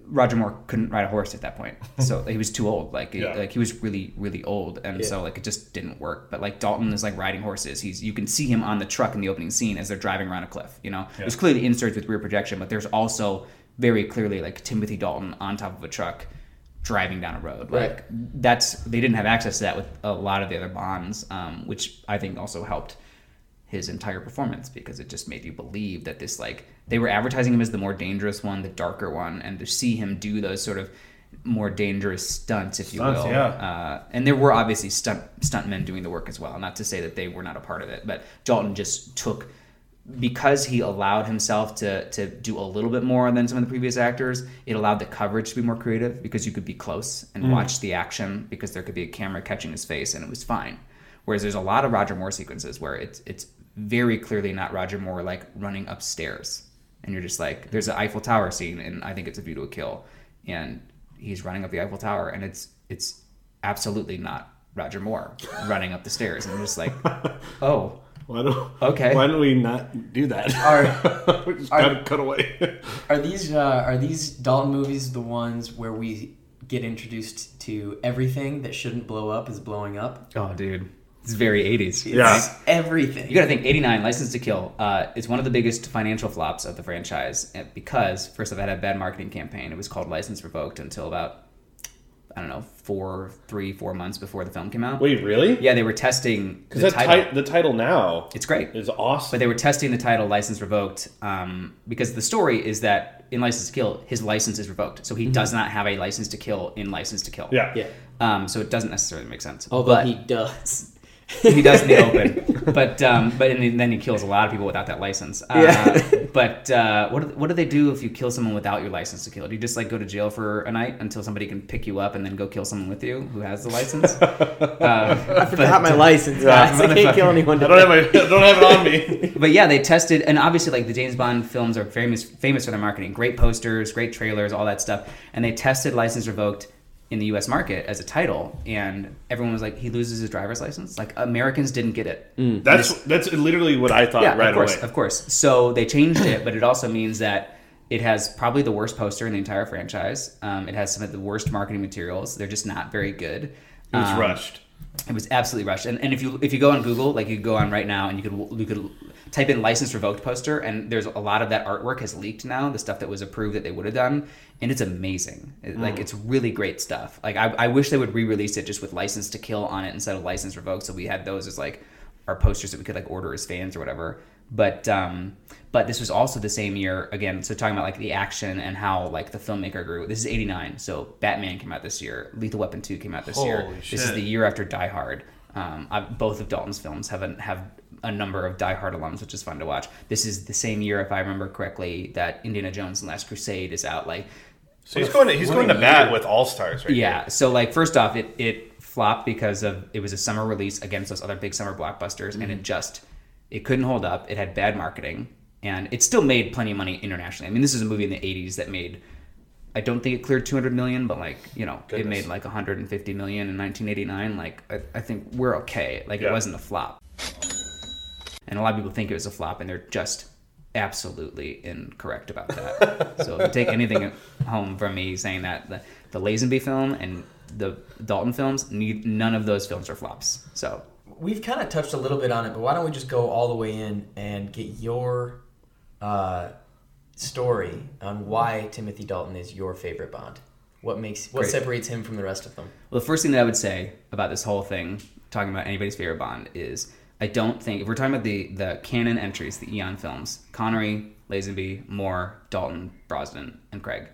Roger Moore couldn't ride a horse at that point, so he was too old. Like, Yeah. like he was really, really old, and so like it just didn't work. But like Dalton is like riding horses. He's you can see him on the truck in the opening scene as they're driving around a cliff. You know, there's clearly inserts with rear projection, but there's also very clearly like Timothy Dalton on top of a truck driving down a road. Like Right. that's they didn't have access to that with a lot of the other Bonds, um, which I think also helped his entire performance because it just made you believe that this like they were advertising him as the more dangerous one, the darker one, and to see him do those sort of more dangerous stunts, if you Stunts, will. yeah. Uh, and there were obviously stunt stuntmen doing the work as well. Not to say that they were not a part of it, but Dalton just took because he allowed himself to to do a little bit more than some of the previous actors. It allowed the coverage to be more creative because you could be close and mm. watch the action because there could be a camera catching his face and it was fine. Whereas there's a lot of Roger Moore sequences where it's it's very clearly not Roger Moore like running upstairs, and you're just like, there's an Eiffel Tower scene, and I think it's a View to a Kill, and he's running up the Eiffel Tower, and it's it's absolutely not Roger Moore running up the stairs, and I'm just like, oh, Why don't Okay. Why don't we not do that? Are- we just are- gotta cut away. are these uh, are these Dalton movies the ones where we get introduced to everything that shouldn't blow up is blowing up? oh, dude, it's very 80s. Yeah. It's everything. You got to think 89 License to Kill uh, is one of the biggest financial flops of the franchise uh, because first of all, it had a bad marketing campaign. It was called License Revoked until about I don't know four, three, four months before the film came out. Wait, really? Yeah, they were testing Because the title. ti- the title now it's great, is awesome. but they were testing the title License Revoked um, because the story is that in License to Kill, his license is revoked, so he does not have a license to kill in License to Kill. yeah. yeah. Um, so it doesn't necessarily make sense. Although but he does. He does in the open, but um, but and then he kills a lot of people without that license. Uh, Yeah. but uh, what do- what do they do if you kill someone without your license to kill? Do you just like go to jail for a night until somebody can pick you up and then go kill someone with you who has the license? Uh, I forgot my license, guys. I can't kill anyone. I don't have my I don't have it on me. but yeah, they tested, and obviously, like the James Bond films are famous famous for their marketing, great posters, great trailers, all that stuff. And they tested "License Revoked" in the U.S. market as a title, and everyone was like, "He loses his driver's license." Like Americans didn't get it. That's that's literally what I thought yeah, right of course, away. of course. So they changed it, but it also means that it has probably the worst poster in the entire franchise. Um, it has some of the worst marketing materials. They're just not very good. It was Um, rushed. it was absolutely rushed. And, and if you if you go on Google, like you go on right now and you could you could type in license revoked poster, and there's a lot of that artwork has leaked now. The stuff that was approved that they would have done, and it's amazing. It- Like it's really great stuff. Like I, I wish they would re-release it just with license to kill on it instead of license revoked, so we had those as like our posters that we could like order as fans or whatever. But um, but this was also the same year again. So talking about like the action and how like the filmmaker grew. This is '89, so Batman came out this year. Lethal Weapon Two came out this year. Holy This is the year after Die Hard. Um, I, both of Dalton's films have a, have a number of Die Hard alums, which is fun to watch. This is the same year, if I remember correctly, that Indiana Jones and Last Crusade is out. Like, So he's going to he's going a to bat year. with all stars right yeah. So like, first off, it it flopped because of it was a summer release against those other big summer blockbusters, and Mm-hmm. it just it couldn't hold up. It had bad marketing, and it still made plenty of money internationally. I mean, this is a movie in the '80s that made. I don't think it cleared 200 million, but like you know, it made like 150 million in 1989. Like I, I think we're okay. Like Yeah. it wasn't a flop, and a lot of people think it was a flop, and they're just absolutely incorrect about that. so if you take anything home from me saying that the, the Lazenby film and the Dalton films, none of those films are flops. So We've kind of touched a little bit on it, but why don't we just go all the way in and get your uh, story on why Timothy Dalton is your favorite Bond? What makes what Great. separates him from the rest of them? Well, the first thing that I would say about this whole thing, talking about anybody's favorite Bond, is I don't think if we're talking about the the canon entries, the Eon films, Connery, Lazenby, Moore, Dalton, Brosnan, and Craig,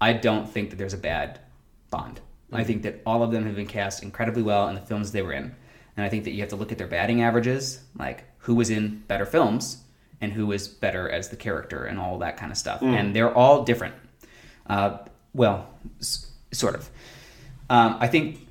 I don't think that there's a bad Bond. I think that all of them have been cast incredibly well in the films they were in, and I think that you have to look at their batting averages, like who was in better films and who was better as the character and all that kind of stuff, and they're all different. Uh, well, s- sort of. Um, I think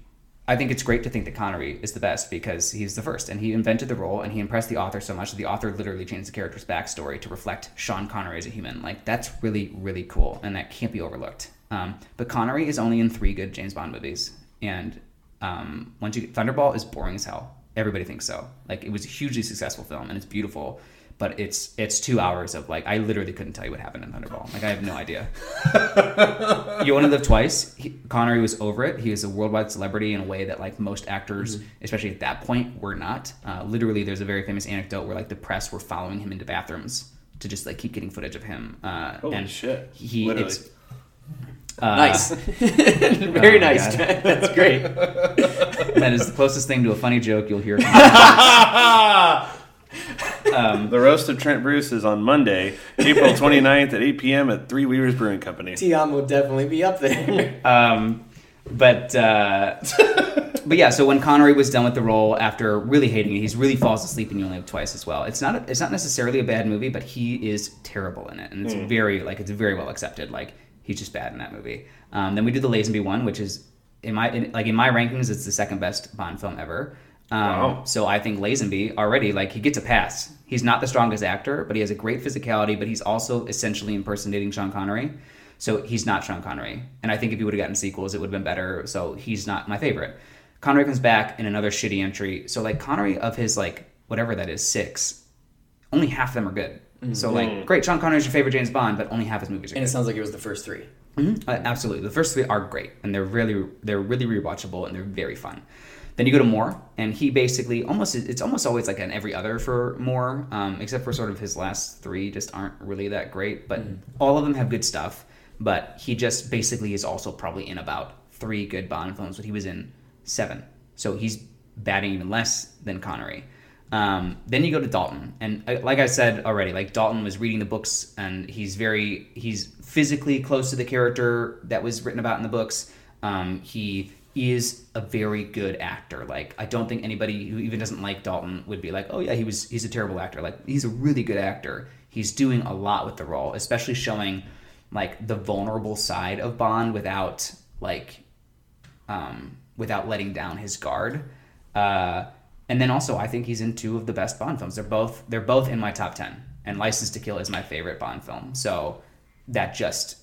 I think it's great to think that Connery is the best because he's the first and he invented the role and he impressed the author so much that the author literally changed the character's backstory to reflect Sean Connery as a human. Like that's really really cool and that can't be overlooked. Um, but Connery is only in three good James Bond movies and um, once you Thunderball is boring as hell. Everybody thinks so. Like it was a hugely successful film and it's beautiful. But it's it's two hours of like I literally couldn't tell you what happened in Thunderball. Like I have no idea. You Want to Live Twice. He, Connery was over it. He was a worldwide celebrity in a way that like most actors, especially at that point, were not. Uh, literally, there's a very famous anecdote where like the press were following him into bathrooms to just like keep getting footage of him. Uh, Holy and shit. He Literally. it's uh, Nice. Very Oh nice. That's great. That is the closest thing to a funny joke you'll hear. Um, The roast of Trent Bruce is on Monday, April 29th at 8 p.m. at Three Weavers Brewing Company. T-hom will definitely be up there. Um, but uh, but yeah, so when Connery was done with the role after really hating it, he's really falls asleep in You Only Live Twice as well. It's not a, it's not necessarily a bad movie, but he is terrible in it, and it's very like it's very well accepted. Like he's just bad in that movie. Um, then we do the Lazenby one, which is in my in, like in my rankings, it's the second best Bond film ever. Um, Wow. So I think Lazenby already like he gets a pass. He's not the strongest actor, but he has a great physicality. But he's also essentially impersonating Sean Connery. So he's not Sean Connery. And I think if he would have gotten sequels, it would have been better. So he's not my favorite. Connery comes back in another shitty entry. So like Connery of his like whatever that is six, only half of them are good. So like great, Sean Connery's your favorite James Bond, but only half his movies are And it sounds like it was the first three. Uh, absolutely, the first three are great, and they're really they're really rewatchable and they're very fun. Then you go to Moore, and he basically almost it's almost always like an every other for Moore, um, except for sort of his last three just aren't really that great. But all of them have good stuff. But he just basically is also probably in about three good Bond films, but he was in seven, so he's batting even less than Connery. Um, then you go to Dalton, and uh, like I said already, like Dalton was reading the books, and he's very he's physically close to the character that was written about in the books. Um, he is a very good actor. Like I don't think anybody who even doesn't like Dalton would be like, "Oh yeah, he was he's a terrible actor." Like he's a really good actor. He's doing a lot with the role, especially showing like the vulnerable side of Bond without like um, without letting down his guard. Uh, and then also, I think he's in two of the best Bond films. They're both they're both in my top ten, and License to Kill is my favorite Bond film. So that just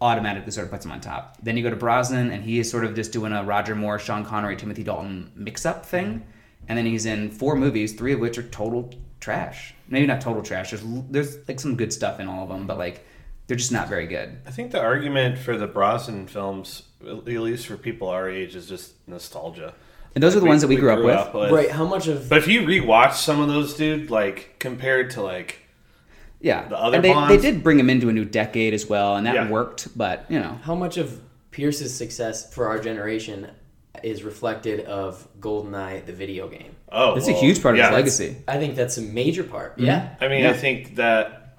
automatically sort of puts him on top. Then you go to Brosnan, and he is sort of just doing a Roger Moore, Sean Connery, Timothy Dalton mix-up thing. And then he's in four movies, three of which are total trash. Maybe not total trash. There's there's like some good stuff in all of them, but like they're just not very good. I think the argument for the Brosnan films, at least for people our age, is just nostalgia. And those are the ones that we grew up with. Right. How much of But if you rewatch some of those, dude, like compared to like Yeah, The other and they, they did bring him into a new decade as well, and that Yeah. worked. But you know, how much of Pierce's success for our generation is reflected of GoldenEye, the video game? oh, it's a huge part of his legacy. I think that's a major part. Mm-hmm. Yeah. I mean, Yeah. I think that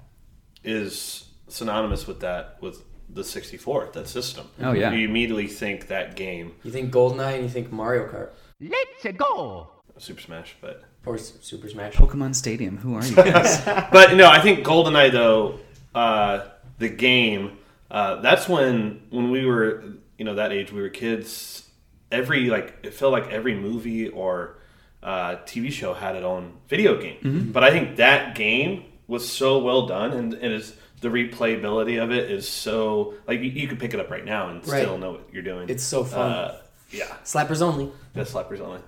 is synonymous with that with the 64, that system. Oh, yeah. you immediately think that game, You think GoldenEye and you think Mario Kart Let's go. Super Smash, but or Super Smash. Pokemon Stadium. Who are you guys? but no, I think GoldenEye though, uh, the game, uh, that's when when we were you know that age, we were kids. Every like it felt like every movie or uh, TV show had its own video game. Mm-hmm. But I think that game was so well done, and it is the replayability of it is so like you, you could pick it up right now and Right. still know what you're doing. It's so fun. Uh, yeah, Slappers only. that's slappers only.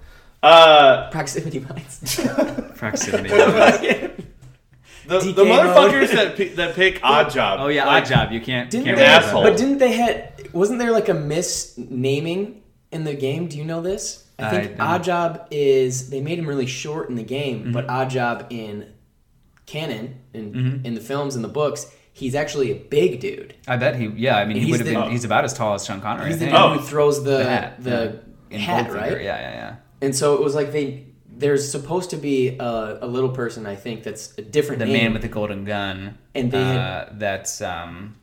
Uh, Proximity mines. Proximity. the, the DK motherfuckers mode. that pi- that pick Oddjob. oh yeah, like, odd job. You can't. Didn't can't they? forget asshole. But didn't they had? Wasn't there like a misnaming in the game? Do you know this? I I think don't. Oddjob is they made him really short in the game, but Mm-hmm. Oddjob in canon in in the films and the books, he's actually a big dude. I bet he. Yeah, I mean, he would have the- been. He's about as tall as Sean Connery. He's the dude Oh. who throws the the hat. the yeah. In hat, Goldfinger, right? Yeah, yeah, yeah. And so it was like they there's supposed to be a, a little person I think that's a different The name. man with the golden gun. And they had- uh, that's um.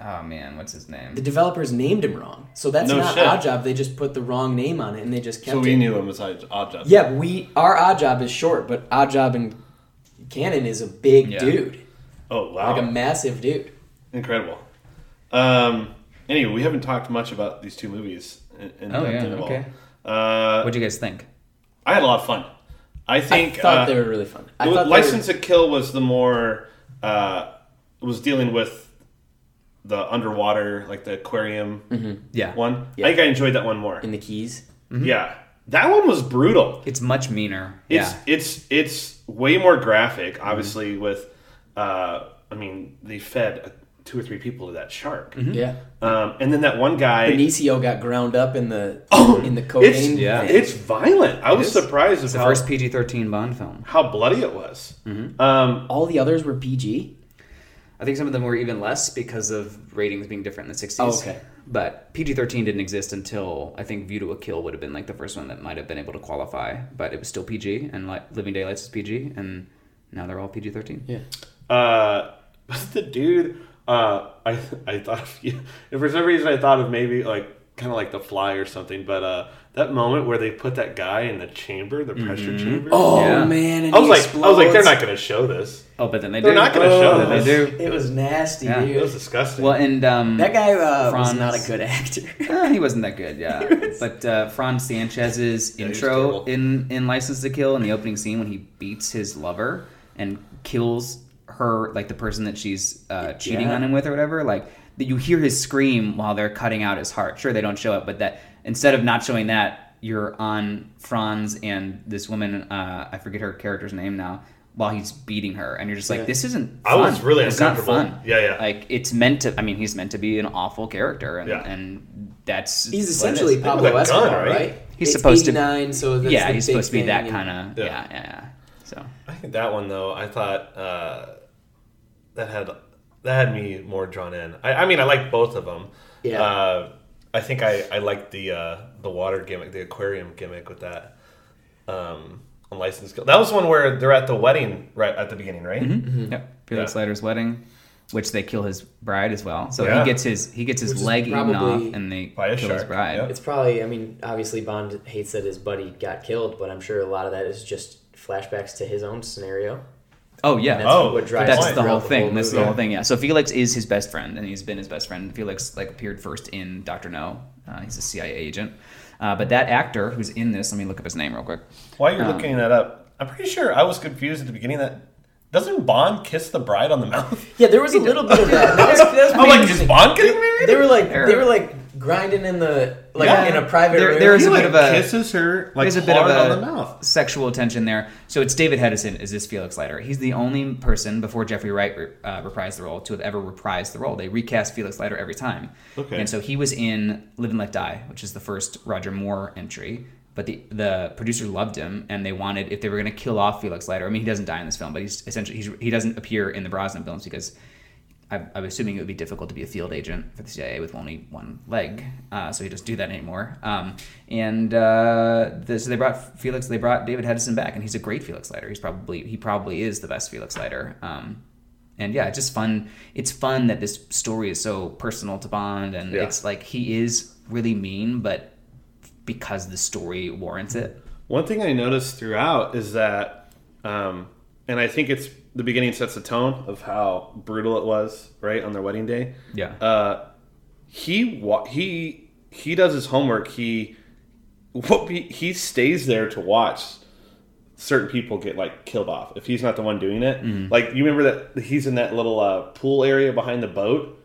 Oh man, what's his name? the developers named him wrong, so that's No not shit. Oddjob. They just put the wrong name on it, and they just kept So it. we knew him as Odd Job. Yeah, we our odd job is short, but odd job in canon is a big Yeah. Oh wow, like a massive dude. incredible. Um. Anyway, we haven't talked much about these two movies. In, in Oh, depth yeah, at all. Okay. Uh, What'd you guys think? I had a lot of fun. I think I thought uh, they were really fun. I thought License were, to Kill was the more uh, was dealing with the underwater, like the aquarium Yeah. one. Yeah. I think I enjoyed that one more. in the keys. Yeah, that one was brutal. It's much meaner. It's yeah. it's it's way more graphic. Mm-hmm. Obviously, with uh, I mean, they fed two or three people to that shark, Yeah, um, and then that one guy. Benicio got ground up in the oh, in the It's cocaine. yeah. it's violent. I was is. surprised It's of the how, first PG thirteen Bond film. how bloody it was. Mm-hmm. Um, all the others were PG. I think some of them were even less because of ratings being different in the 60s. Oh, okay. But PG 13 didn't exist until I think View to a Kill would have been like the first one that might have been able to qualify. But it was still PG, and like Living Daylights is PG, and now they're all PG 13. Yeah, Uh, the dude, uh, I I thought of you. And for some reason, I thought of maybe like kind of like The Fly or something. But uh, that moment where they put that guy in the chamber, the pressure chamber. Oh Yeah. man, and I was he like, I was like, they're not going to show this. Oh, but then they They're do. not going to show They do. It was nasty, Yeah. It was disgusting. Well, and um, that guy uh, was Franz- not a good actor. Eh, he wasn't that good, yeah. but uh, Franz Sanchez's Yeah, intro terrible. in in License to Kill in the opening scene when he beats his lover and kills her, like the person that she's uh, cheating Yeah. on him with or whatever, like that you hear his scream while they're cutting out his heart. Sure, they don't show it, but that instead of not showing that, you're on Franz and this woman, uh, I forget her character's name now. While he's beating her, and you're just like, Yeah. "This isn't." I was really it's not uncomfortable. fun. Yeah, yeah. Like it's meant to. I mean, he's meant to be an awful character, and, Yeah. and that's He's essentially. Pablo With a gun, Escobar, right? right? He's It's supposed to- 89, so that's yeah, the he's supposed to be that kind of Yeah. yeah. yeah, yeah. So I think that one though, I thought uh, that had that had me more drawn in. I, I mean, I like both of them. Yeah. Uh, I think I I liked the uh, the water gimmick, the aquarium gimmick with that. Um, on license kill. That was one where they're at the wedding right at the beginning, right? yep, Felix Yeah. Leiter's wedding. which they kill his bride as well. So Yeah. he gets his he gets his Which leg eaten off, and they By a kill his bride. yeah. It's probably. I mean, obviously Bond hates that his buddy got killed, but I'm sure a lot of that is just flashbacks to his own scenario. Oh yeah, That's Oh, what drives that's the whole throughout the thing. That's the whole thing. Yeah. So Felix is his best friend, and he's been his best friend. Felix like appeared first in Doctor No. Uh, he's a CIA agent. Uh, but that actor who's in this, let me look up his name real quick. While you're Um, looking that up, I'm pretty sure I was confused at the beginning that doesn't Bond kiss the bride on the mouth? Yeah, there was a little bit of that. That was, that was I'm like, is. Bond getting married? They were like they were like grinding in the like Yeah. in a private There- room. there is He a like bit of a- kisses her like There's a bit of a on the mouth. sexual tension there. So it's David Hedison is this Felix Leiter. He's the only person before Jeffrey Wright uh, reprised the role to have ever reprised the role. They recast Felix Leiter every time. Okay. And so he was in Live and Let Die, which is the first Roger Moore entry. But the the producer loved him, and they wanted if they were going to kill off Felix Leiter. I mean, he doesn't die in this film, but he's essentially he's, he doesn't appear in the Brosnan films because I, I'm assuming it would be difficult to be a field agent for the CIA with only one leg, uh, so he doesn't do that anymore. Um, and uh, the, so they brought Felix, they brought David Hedison back, and he's a great Felix Leiter. He's probably he probably is the best Felix Leiter. Um, and yeah, it's just fun. It's fun that this story is so personal to Bond, and Yeah. it's like he is really mean, but because the story warrants it. One thing I noticed throughout is that, um, and I think it's the beginning sets the tone of how brutal it was, right, on their wedding day. Yeah. Uh, he wa- he he does his homework. He what he, he stays there to watch certain people get like killed off if he's not the one doing it. Mm-hmm. Like you remember that he's in that little uh, pool area behind the boat,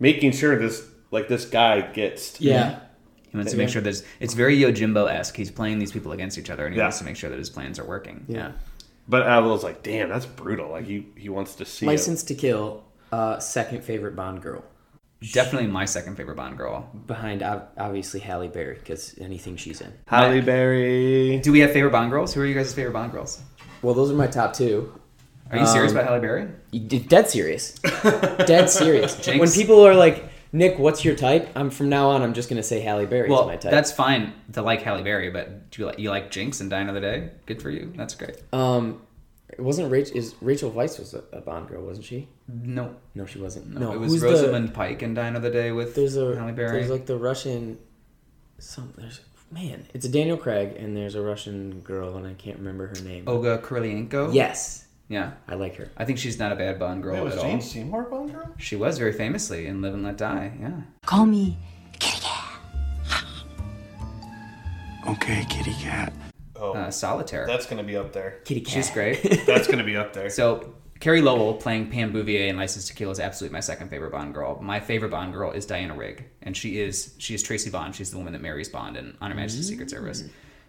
making sure this like this guy gets yeah. He wants to make sure that it's, it's very Yojimbo esque. He's playing these people against each other, and he Yeah. wants to make sure that his plans are working. Yeah. But I was like, damn, that's brutal. Like he he wants to see it. License to Kill, uh, second favorite Bond girl Definitely my second favorite Bond girl. behind obviously Halle Berry because anything she's in. Halle Berry. Do we have favorite Bond girls? Who are you guys' favorite Bond girls? Well, those are my top two. Are you serious Um, about Halle Berry? Dead serious. Dead serious. Jinx. when people are like, Nick, what's your type? I'm from now on. I'm just gonna say Halle Berry Well, is my type. that's fine to like Halle Berry, but do you like you like Jinx and Die Another Day? Good for you. That's great. um, it wasn't Rachel. Is Rachel Weisz was a, a Bond girl, wasn't she? No, No, she wasn't. no, No, it was who's Rosamund Pike and Die Another Day with there's a Halle Berry. there's like the Russian. Some there's man. It's a Daniel Craig and there's a Russian girl and I can't remember her name. Olga Kurylenko. yes, yeah. I like her. I think she's not a bad Bond girl Wait, was at Jane all. Seymour Bond girl? She was very famously in Live and Let Die. Yeah. Call me Kitty Cat. Okay, kitty cat. Oh, Uh, Solitaire. that's gonna be up there. Kitty cat. She's great. That's gonna be up there. So Carey Lowell playing Pam Bouvier in License to Kill is absolutely my second favorite Bond girl. My favorite Bond girl is Diana Rigg, and she is she is Tracy Bond. She's the woman that marries Bond in On Her Majesty's Secret Service,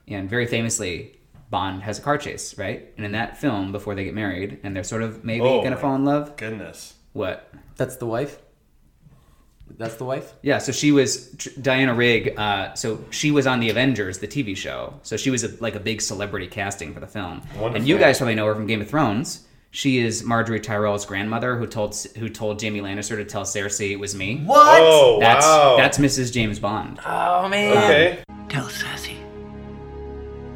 and very famously. Bond has a car chase, right? And in that film, before they get married, and they're sort of maybe Oh gonna fall in love. Goodness. What? That's the wife. That's the wife. Yeah, so she was tr- Diana Rigg. Uh, so she was on the Avengers, the TV show. So she was a, like a big celebrity casting for the film. And you guys probably know her from Game of Thrones. She is Margaery Tyrell's grandmother, who told who told Jaime Lannister to tell Cersei it was me. What? Oh That's wow. that's Mrs. James Bond. Oh man. okay. Tell Sassy.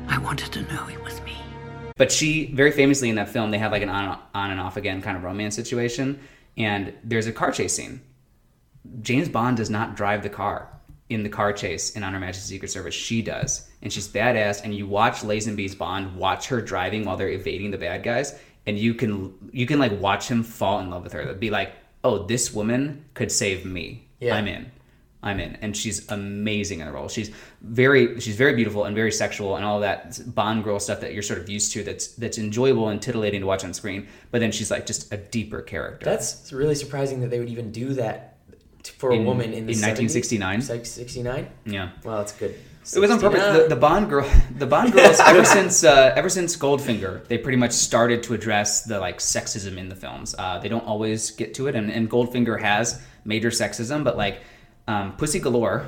I wanted to know it was me. But she very famously in that film, they have like an on, on and off again kind of romance situation, and there's a car chase scene. James Bond does not drive the car in the car chase in On Her Majesty's Secret Service. She does, and she's badass. And you watch Lazenby's Bond watch her driving while they're evading the bad guys, and you can you can like watch him fall in love with her. That'd be like, oh, this woman could save me. Yeah. I'm in. I'm in, and she's amazing in the role. She's very, she's very beautiful and very sexual, and all that Bond girl stuff that you're sort of used to. That's that's enjoyable and titillating to watch on screen. But then she's like just a deeper character. That's really surprising that they would even do that for In- a woman in the in 1969? 69. yeah. Well, that's good. It was on purpose. The, the Bond girl, the Bond girls, ever since uh, ever since Goldfinger, they pretty much started to address the like sexism in the films. Uh, they don't always get to it, and, and Goldfinger has major sexism, but like um, Pussy Galore.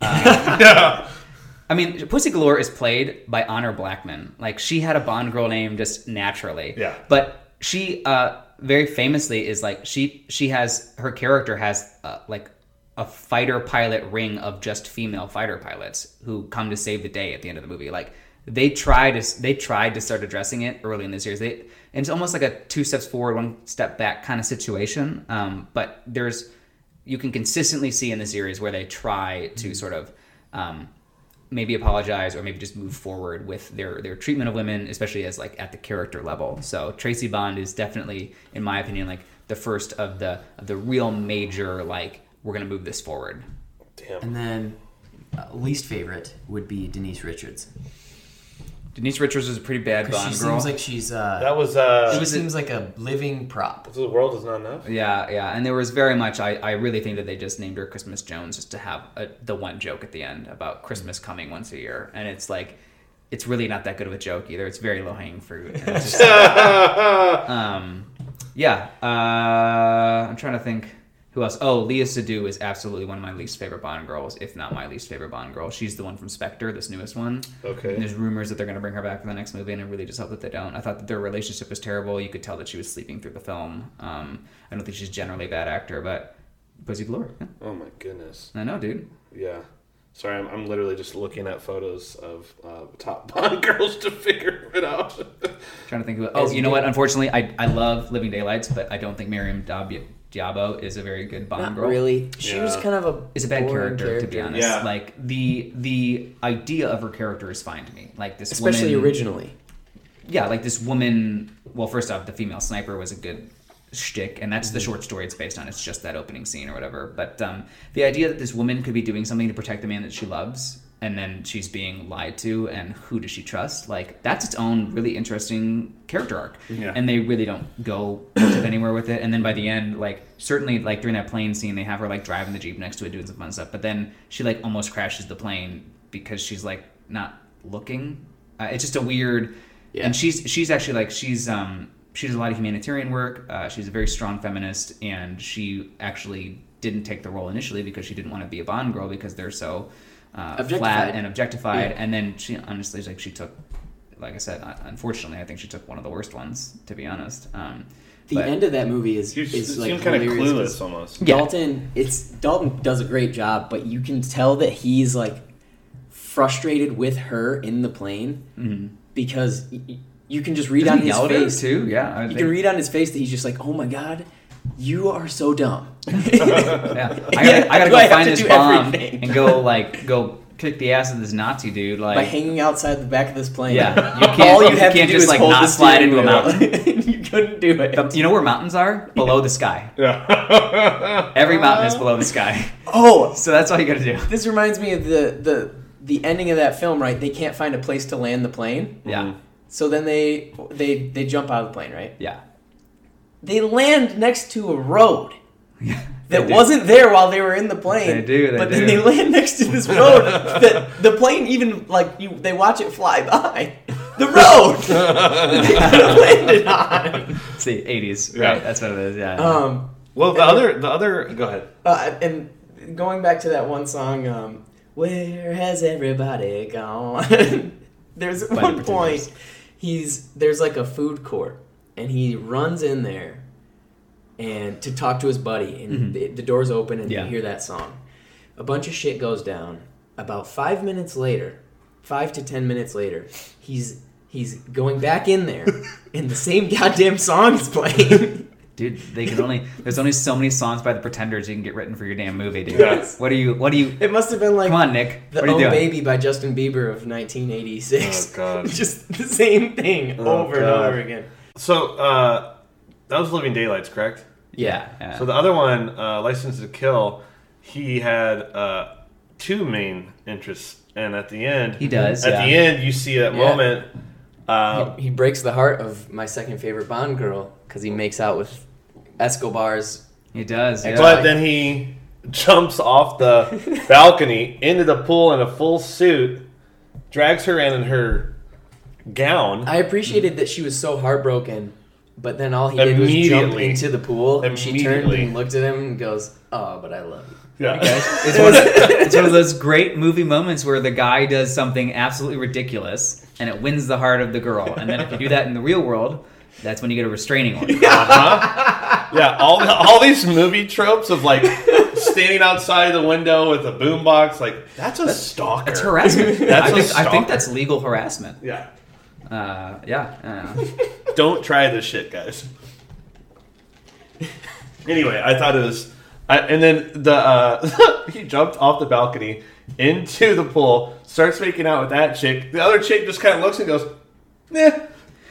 Yeah. I mean, Pussy Galore is played by Honor Blackman. Like she had a Bond girl name just naturally. Yeah. But she uh, very famously is like she she has her character has uh, like a fighter pilot ring of just female fighter pilots who come to save the day at the end of the movie. Like they tried to they tried to start addressing it early in the series. They and it's almost like a two steps forward, one step back kind of situation. Um, but there's you can consistently see in the series where they try to sort of um, maybe apologize or maybe just move forward with their their treatment of women, especially as like at the character level. So Tracy Bond is definitely, in my opinion, like the first of the of the real major like we're gonna move this forward. And then uh, least favorite would be Denise Richards. Denise Richards is a pretty bad Bond she girl. seems like she's uh, That was uh, she seems like a living prop. the world is not enough. Yeah, yeah, and there was very much. I, I really think that they just named her Christmas Jones just to have a, the one joke at the end about Christmas coming once a year, and it's like, it's really not that good of a joke either. It's very low hanging fruit. And it's just, um, yeah. Uh, I'm trying to think who else. Oh, Léa Seydoux is absolutely one of my least favorite Bond girls, if not my least favorite Bond girl. She's the one from Spectre, this newest one. Okay. And there's rumors that they're going to bring her back for the next movie, and I really just hope that they don't. I thought that their relationship was terrible. You could tell that she was sleeping through the film. Um, I don't think she's generally a bad actor, but Pussy Galore. Yeah. Oh my goodness. I know, dude. Yeah. Sorry, I'm, I'm literally just looking at photos of uh, top Bond girls to figure it out. Trying to think of it. Oh, you know what? Unfortunately, I, I love Living Daylights, but I don't think Maryam Dab- Diabo is a very good Bond Not girl. really. She was kind of a Is a bad boring character, to be honest. Yeah. Like the the idea of her character is fine to me. Like this, especially woman, originally. yeah, like this woman. Well, first off, the female sniper was a good shtick, and that's the short story it's based on. It's just that opening scene or whatever. But um, the idea that this woman could be doing something to protect the man that she loves, and then she's being lied to, and who does she trust? Like that's its own really interesting character arc. Yeah. And they really don't go much of anywhere with it. And then by the end, like certainly like during that plane scene, they have her like driving the jeep next to it, doing some fun stuff. But then she like almost crashes the plane because she's like not looking. Uh, it's just a weird. Yeah. And she's she's actually like she's um she does a lot of humanitarian work. Uh, she's a very strong feminist, and she actually didn't take the role initially because she didn't want to be a Bond girl because they're so uh, flat and objectified. Yeah. And then she honestly like she took, like I said, uh, unfortunately, I think she took one of the worst ones to be honest. Um, The but- end of that movie is You is seem like kind of clueless almost. Yeah. Dalton, it's Dalton does a great job, but you can tell that he's like frustrated with her in the plane because y- y- you can just read Doesn't on his yell at her, face too. Yeah, I You think- can read on his face that he's just like, "Oh my god, you are so dumb." Yeah, I gotta, I gotta do I go find to this bomb everything? and go like go kick the ass of this Nazi dude. Like By hanging outside the back of this plane, Yeah, you can't- All you, you have can't to do just, is like, hold not slide into a mountain. you couldn't do it. The- you know where mountains are? Below the sky. Yeah. Every mountain is below the sky. Uh, oh, So that's all you gotta do. this reminds me of the the the ending of that film. Right, they can't find a place to land the plane, Yeah. so then they they they jump out of the plane. Right, Yeah. They land next to a road. Yeah. that do. wasn't there while they were in the plane. They do, they but do. then they land next to this road that the plane even like you they watch it fly by. The road that they could have landed on. It's the 80s, Yeah. right? That's what it is, yeah. Um, Well, the other, the other, go ahead. uh, and going back to that one song, um, where has everybody gone? there's By one Pretenders. point he's there's like a food court and he runs in there and to talk to his buddy and the, the doors open and Mm-hmm. Yeah. you hear that song. A bunch of shit goes down. About five minutes later, five to ten minutes later, he's he's going back in there and the same goddamn song is playing. Dude, they can only there's only so many songs by the Pretenders you can get written for your damn movie, dude. Yes. What are you what are you It must have been like Come on, Nick. The what are Oh doing? Baby by Justin Bieber of 1986. Oh, God. Just the same thing Oh, over and over again. So, uh, that was Living Daylights, correct? Yeah. yeah. So the other one, uh, License to Kill, he had uh, two main interests, and at the end, He does, At yeah. the end, you see that Yeah. moment. Uh, he, he breaks the heart of my second favorite Bond girl because he makes out with Escobar's. he does. Yeah. but then he jumps off the balcony into the pool in a full suit, drags her in and her gown. I appreciated that she was so heartbroken, but then all he did was jump Immediately. into the pool, and she turned Immediately. and looked at him and goes, "Oh, but I love you." yeah. It's one, of, it's one of those great movie moments where the guy does something absolutely ridiculous and it wins the heart of the girl. And then if you do that in the real world, that's when you get a restraining order. yeah, uh-huh. all all these movie tropes of like standing outside the window with a boombox, like that's a stalker. That's harassment. That's I a think, I stalker. think that's legal harassment. Yeah. Uh, yeah. uh, Don't try this shit, guys. Anyway, I thought it was, I, and then the uh, he jumped off the balcony into the pool, starts making out with that chick. The other chick just kind of looks and goes, "Yeah,"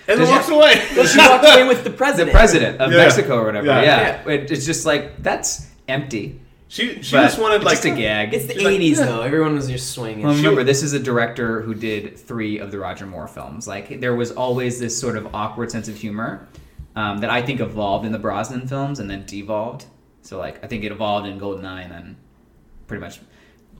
and then walks away. away. She walked away with the president, the president. president of Yeah. Mexico or whatever. Yeah. Yeah. It, it's just like that's empty. She she But just wanted like just a gag. It's the She's like, '80s yeah. though. Everyone was just swinging. Well, remember, this is a director who did three of the Roger Moore films. Like, there was always this sort of awkward sense of humor um, that I think evolved in the Brosnan films and then devolved. So, like, I think it evolved in Goldeneye, and then pretty much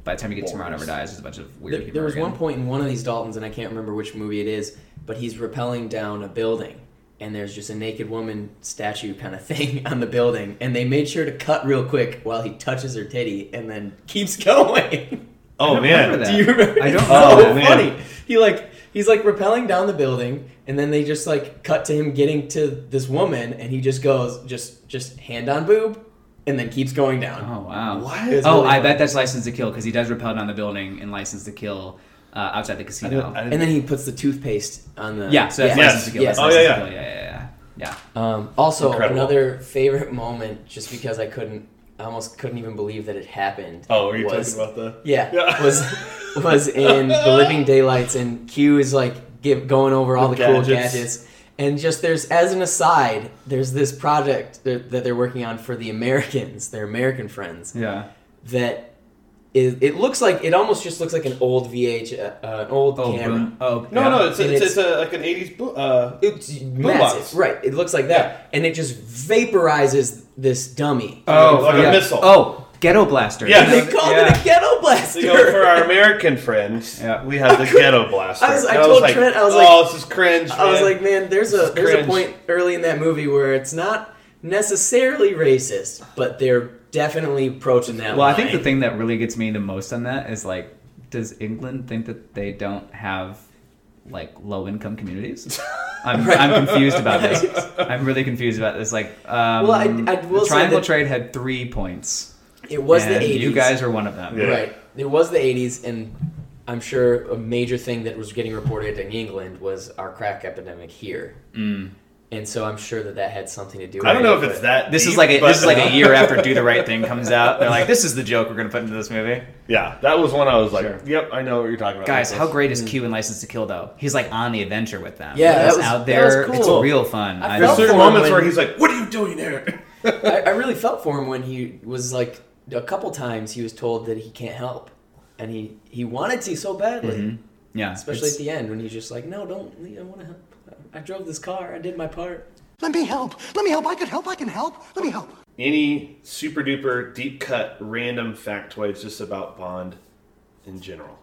by the time you get to Tomorrow Never Dies, there's a bunch of weird There, humor. there was again. one point in one of these Daltons, and I can't remember which movie it is, but he's rappelling down a building, and there's just a naked woman statue kind of thing on the building, and they made sure to cut real quick while he touches her titty, and then keeps going. oh I man, that. Do you remember? I don't It's know. so Oh, man. funny. He like he's like rappelling down the building, and then they just like cut to him getting to this woman, and he just goes just just hand on boob, and then keeps going down. Oh, wow. What? It's Oh, really I funny. bet that's License to Kill because he does rappel down the building in License to Kill uh, outside the casino. I didn't- And then he puts the toothpaste on the yeah, so that's yeah. License to Kill. Yes. That's Oh, License yeah, to yeah. Kill. Yeah, yeah, yeah. Yeah. Um, also, Incredible. another favorite moment, just because I couldn't, I almost couldn't even believe that it happened. oh, were you was, talking about the? Yeah, Yeah. was was in the Living Daylights, and Q is like give, going over all the, The cool gadgets. gadgets, and just there's as an aside, there's this project that, that they're working on for the Americans, their American friends, Yeah. that is, it looks like it almost just looks like an old VH, uh, uh, an old Oh, camera. boom. Oh, No, yeah. no, it's, And it's, it's- it's a, like an '80s. bo- Uh, It's box. right? It looks like that, and it just vaporizes this dummy. Oh, like a yeah. missile. Oh, Ghetto Blaster. Yeah. they called Yeah. it a ghetto blaster. So, you know, for our American friends, Yeah. we have the ghetto blaster. I was- I And told like, Trent, I was like, oh, this is cringe. I was like, man, there's a This is there's a point early in that movie where it's not necessarily racist, but they're definitely approaching that. Well, I think the thing that really gets me the most on that is like, does England think that they don't have like low income communities? I'm, I'm confused about this. I'm really confused about this. Like, um, Well, I- I will the say Triangle that- Trade had three points. it was and the 80s. You guys are one of them. Yeah. right. It was the 80s, and I'm sure a major thing that was getting reported in England was our crack epidemic here, Mm. And so I'm sure that that had something to do. With it. I don't know it, if it's that. This is like a, this is like a year after Do the Right Thing comes out. They're like, this is the joke we're gonna put into this movie. Yeah, that was one I was like, Sure. yep, I know what you're talking about. Guys, This- how great is Q in License to Kill though? He's like on the adventure with them. Yeah, that was- out that was there. cool. It's real fun. I I There's certain moments when- where he's like, "What are you doing here?" I, I really felt for him when he was like a couple times he was told that he can't help, and he he wanted to so badly, Mhm. Yeah, especially at the end when he's just like, no, don't, I want to help. I drove this car. I did my part. Let me help. Let me help. I can help. I can help. Let me help. Any super duper deep cut random factoids just about Bond in general?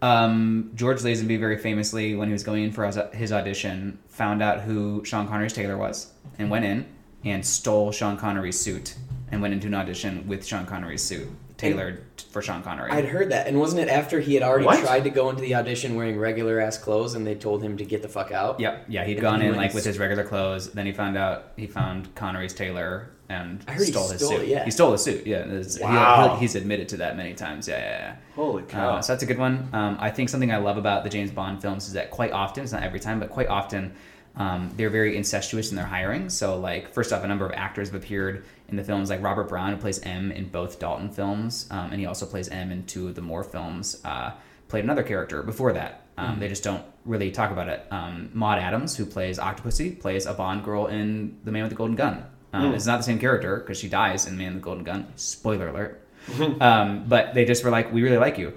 Um, George Lazenby very famously, when he was going in for his, his audition, found out who Sean Connery's tailor was and went in and stole Sean Connery's suit and went into an audition with Sean Connery's suit tailored for Sean Connery. I'd heard that, and wasn't it after he had already What? tried to go into the audition wearing regular ass clothes, and they told him to get the fuck out? Yep, yeah, he'd And gone he in went like and with his regular clothes. Then he found out he found Connery's tailor and I heard he stole his stole suit. it, yeah. He stole his suit. Yeah, it's- he- Wow. he- he's admitted to that many times. Yeah, yeah, yeah. Holy cow! Uh, so that's a good one. Um, I think something I love about the James Bond films is that quite often, it's not every time, but quite often, um, they're very incestuous in their hiring. So, like, first off, a number of actors have appeared in the films, like Robert Brown, who plays M in both Dalton films, um, and he also plays M in two of the Moore films. Uh, played another character before that. Um, They just don't really talk about it. Um, Maud Adams, who plays Octopussy, plays a Bond girl in The Man with the Golden Gun. Um, It's not the same character because she dies in Man with the Golden Gun. Spoiler alert. um, but they just were like, "We really like you."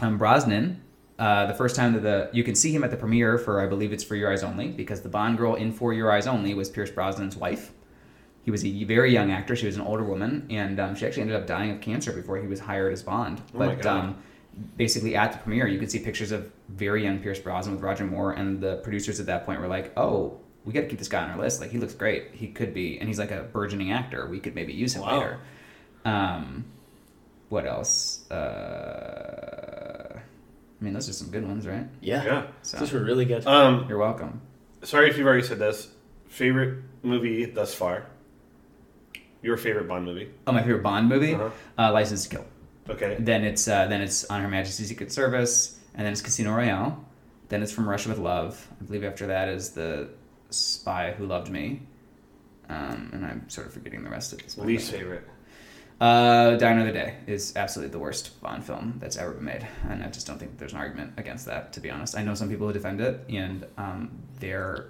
Um, Brosnan, uh, the first time that the you can see him at the premiere for I believe it's For Your Eyes Only because the Bond girl in For Your Eyes Only was Pierce Brosnan's wife. He was a very young actor. She was an older woman, and um, she actually ended up dying of cancer before he was hired as Bond. my But God. um, basically, at the premiere, you could see pictures of very young Pierce Brosnan with Roger Moore, and the producers at that point were like, "Oh, we got to keep this guy on our list. Like, he looks great. He could be, and he's like a burgeoning actor. We could maybe use him Wow. later." Um, what else? Uh, I mean, those are some good ones, right? Yeah. yeah. So, Those were really good. Um, you're welcome. sorry if you've already said this. Favorite movie thus far? Your favorite Bond movie? Oh, my favorite Bond movie, Uh-huh. uh, License to Kill. Okay. Then it's uh, then it's On Her Majesty's Secret Service, and then it's Casino Royale. Then it's From Russia with Love. I believe after that is the Spy Who Loved Me. Um, and I'm sort of forgetting the rest of this. Least favorite. Uh, Die Another Day is absolutely the worst Bond film that's ever been made, and I just don't think there's an argument against that. To be honest, I know some people who defend it, and um, they're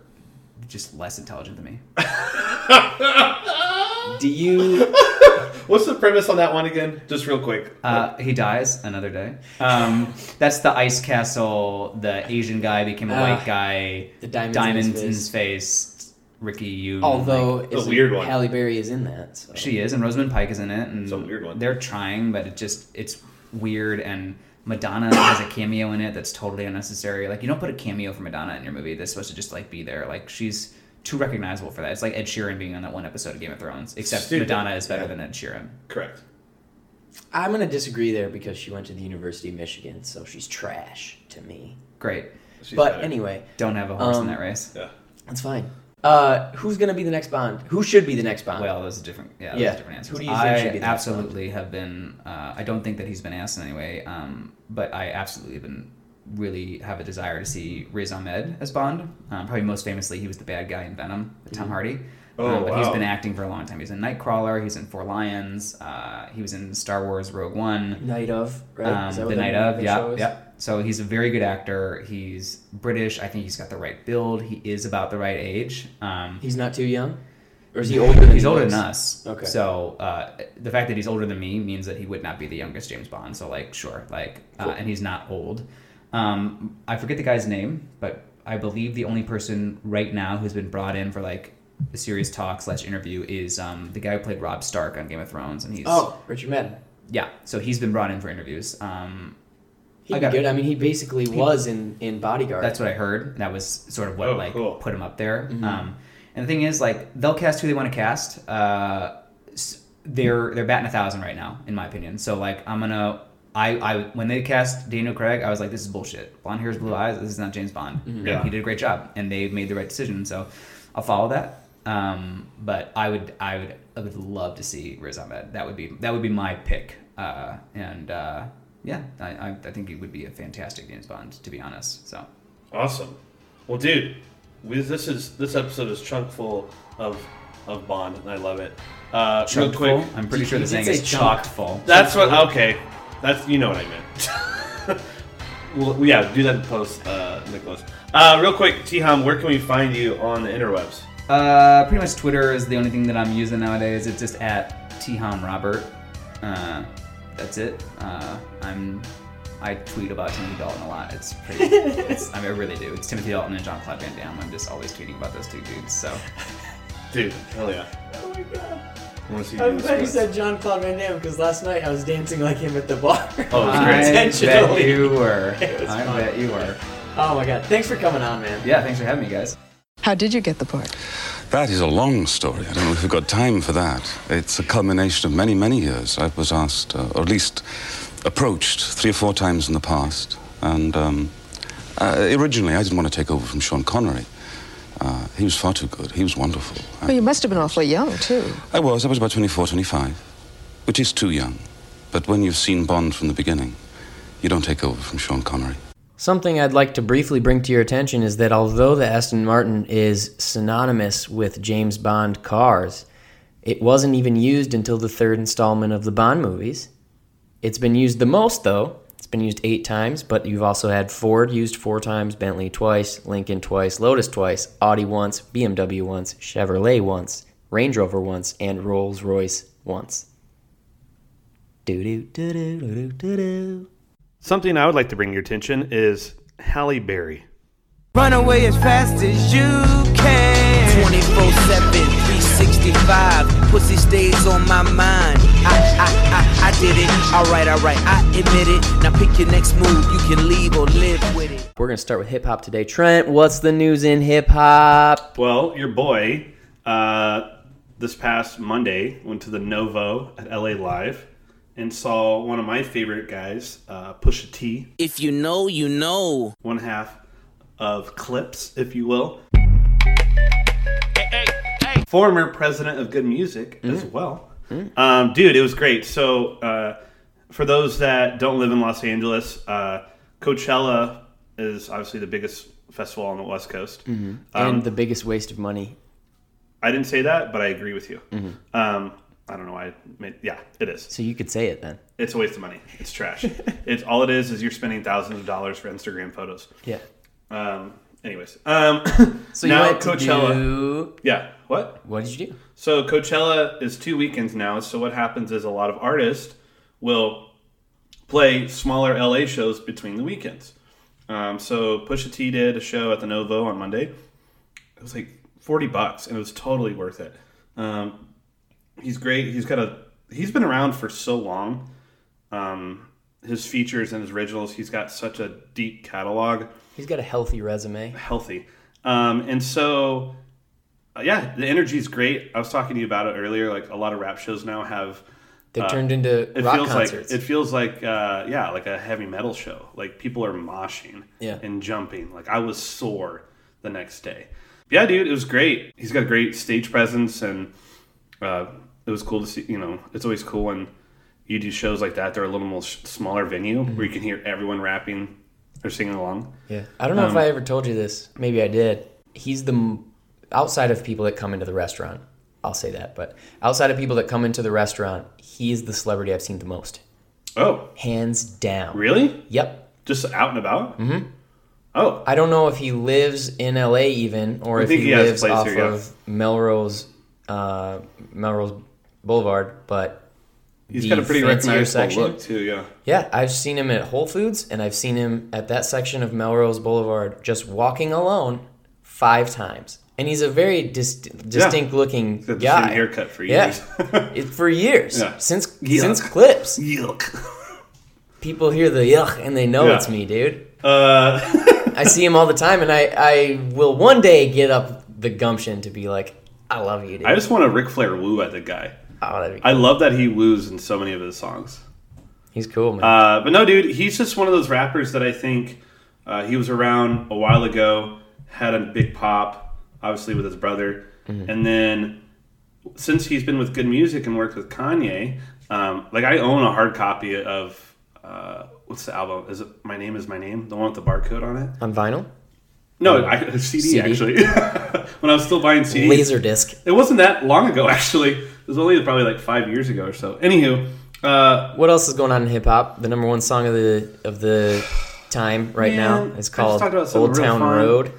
just less intelligent than me. Do you? What's the premise on that one again? Just real quick. Uh, he dies another day. Um, that's the ice castle. The Asian guy became a Ah, white guy. the diamonds in his in face. his face. Ricky, you. Although like, isn't weird one. Halle Berry is in that. So. she is, and Rosamund Pike is in it, and It's a weird one. They're trying, but it just it's weird, and Madonna has a cameo in it that's totally unnecessary. Like you don't put a cameo for Madonna in your movie. That's supposed to just like be there. Like she's too recognizable for that. It's like Ed Sheeran being on that one episode of Game of Thrones, except Stupid. Madonna is better Yeah. than Ed Sheeran. Correct. I'm gonna disagree there because she went to the University of Michigan, so she's trash to me. Great. She's but better. anyway, Don't have a horse in Um, that race. Yeah. that's fine. Uh, who's gonna be the next Bond? Who should be the next Bond? Well, those are different. Yeah, Yeah. different answers. Who do you think I should be the next absolutely have been. Uh, I don't think that he's been asked in any way, um, but I absolutely have been really have a desire to see Riz Ahmed as Bond. Um, probably most famously, he was the bad guy in Venom with Tom Hardy. Oh, um, but he's been acting for a long time. He's in Nightcrawler. He's in Four Lions. Uh, he was in Star Wars Rogue One. Night of right? Um, Is that what the the night of, the yeah, show yeah. So he's a very good actor. He's British. I think he's got the right build. He is about the right age. Um, He's not too young, or is he older? Than he's he older looks? than us. Okay. So uh, the fact that he's older than me means that he would not be the youngest James Bond. So like, sure, like, uh, and he's not old. Um, I forget the guy's name, but I believe the only person right now who's been brought in for like a serious talk slash interview is um, the guy who played Robb Stark on Game of Thrones, and he's Oh, Richard Madden. yeah. So he's been brought in for interviews. Um, He'd I got- good. I mean, he basically was in in Bodyguard. That's what I heard. That was sort of what Oh, like cool. put him up there. Mm-hmm. Um, and the thing is, like, they'll cast who they want to cast. Uh, they're they're batting a thousand right now, in my opinion. So like, I'm gonna. I, I when they cast Daniel Craig, I was like, this is bullshit. Blonde hair, blue eyes. This is not James Bond. Mm-hmm. Yeah. He did a great job, and they made the right decision. So I'll follow that. Um, but I would I would I would love to see Riz Ahmed. That would be that would be my pick. Uh, and uh, yeah, I, I I think he would be a fantastic James Bond, to be honest. So. Awesome. Well, dude, we, this is this episode is chunk full of of Bond, and I love it. Uh, real quick, full? I'm pretty sure You the saying is chocked full. that's what. Okay, that's you know what I meant. well, yeah, do that in post, uh, Nicholas. Uh, real quick, T-hom, where can we find you on the interwebs? Uh, pretty much Twitter is the only thing that I'm using nowadays. It's just at Tiham Robert. Uh, that's it. Uh, I'm I tweet about Timothy Dalton a lot. It's pretty. it's, I, mean, I really do. It's Timothy Dalton and Jean-Claude Van Damme. I'm just always tweeting about those two dudes. So Dude, hell yeah. Oh my god. I want to see you I'm glad you said Jean-Claude Van Damme because last night I was dancing like him at the bar. Oh, I great. bet you were. I fun. bet you were. Oh my god! Thanks for coming on, man. Yeah, thanks for having me, guys. How did you get the part? That is a long story. I don't know if we've got time for that. It's a culmination of many, many years. I was asked, uh, or at least approached, three or four times in the past. And um, uh, originally, I didn't want to take over from Sean Connery. Uh, he was far too good. He was wonderful. Well, you must have been awfully young, too. I was. I was about 24, 25, which is too young. But when you've seen Bond from the beginning, you don't take over from Sean Connery. Something I'd like to briefly bring to your attention is that although the Aston Martin is synonymous with James Bond cars, it wasn't even used until the third installment of the Bond movies. It's been used the most, though. It's been used eight times, but you've also had Ford used four times, Bentley twice, Lincoln twice, Lotus twice, Audi once, BMW once, Chevrolet once, Range Rover once, and Rolls Royce once. Do do do do do do do. Something I would like to bring your attention is Halle Berry. Run away as fast as you can. 24 7, 365. Pussy stays on my mind. I, I, I, I did it. Alright, alright, I admit it. Now pick your next move. You can leave or live with it. We're going to start with hip hop today. Trent, what's the news in hip hop? Well, your boy, uh, this past Monday, went to the Novo at LA Live and saw one of my favorite guys, uh, Pusha T, If you know, you know. one half of Clipse, if you will. Hey, hey, former president of Good Music as well. Um, dude, it was great. So, uh, for those that don't live in Los Angeles, uh, Coachella is obviously the biggest festival on the West Coast. and Um, the biggest waste of money. I didn't say that, but I agree with you. Mhm. Um, I don't know why. I made, yeah, it is. So you could say it then. It's a waste of money. It's trash. it's all it is is you're spending thousands of dollars for Instagram photos. Yeah. Um. Anyways. Um. So you now went to Coachella. do- Yeah. What? What did you do? So Coachella is two weekends now. So what happens is a lot of artists will play smaller LA shows between the weekends. Um, so Pusha T did a show at the Novo on Monday. It was like forty bucks, and it was totally worth it. Um, he's great. He's got a. He's been around for so long. Um, his features and his originals. He's got such a deep catalog. He's got a healthy resume. Healthy. Um, and so, yeah, the energy is great. I was talking to you about it earlier. Like a lot of rap shows now have. They've uh, turned into it rock feels concerts. Like, it feels like, uh, yeah, like a heavy metal show. Like people are moshing Yeah. and jumping. Like I was sore the next day. Yeah, dude, it was great. He's got a great stage presence, and uh, it was cool to see. You know, it's always cool when you do shows like that. They're a little more smaller venue where you can hear everyone rapping or singing along. Yeah. I don't know if Um, I ever told you this. Maybe I did. He's the outside of people that come into the restaurant. I'll say that, but outside of people that come into the restaurant, he is the celebrity I've seen the most. Oh, hands down. Really? Yep. Just out and about. Mm-hmm. Oh, I don't know if he lives in LA even, or I if he, he lives off here, yeah. of Melrose, uh, Melrose Boulevard, but he's got a pretty recognizable look, too, yeah. Yeah, I've seen him at Whole Foods, and I've seen him at that section of Melrose Boulevard just walking alone five times. And he's a very dis- distinct looking He's got the guy. haircut for Yeah. years. It- for years. Yeah. Since Yuck. since Clipse. Yuck. People hear the yuck and they know Yeah. it's me, dude. Uh, I see him all the time, and I, I will one day get up the gumption to be like, I love you, dude. I just want to Ric Flair woo at the guy. Oh, that'd be I love that he woos in so many of his songs. He's cool, man. Uh, but no, dude, he's just one of those rappers that I think uh, he was around a while ago, had a big pop, obviously with his brother, Mhm. and then since he's been with Good Music and worked with Kanye, um, like I own a hard copy of uh, what's the album? Is it My Name Is My Name? The one with the barcode on it. On vinyl? No, I, CD, CD? actually. when I was still buying CDs. laser disc. It wasn't that long ago, actually. It was only probably like five years ago or so. Anywho, uh, what else is going on in hip hop? The number one song of the of the time right Man, now is called talked about something Old Town. Road,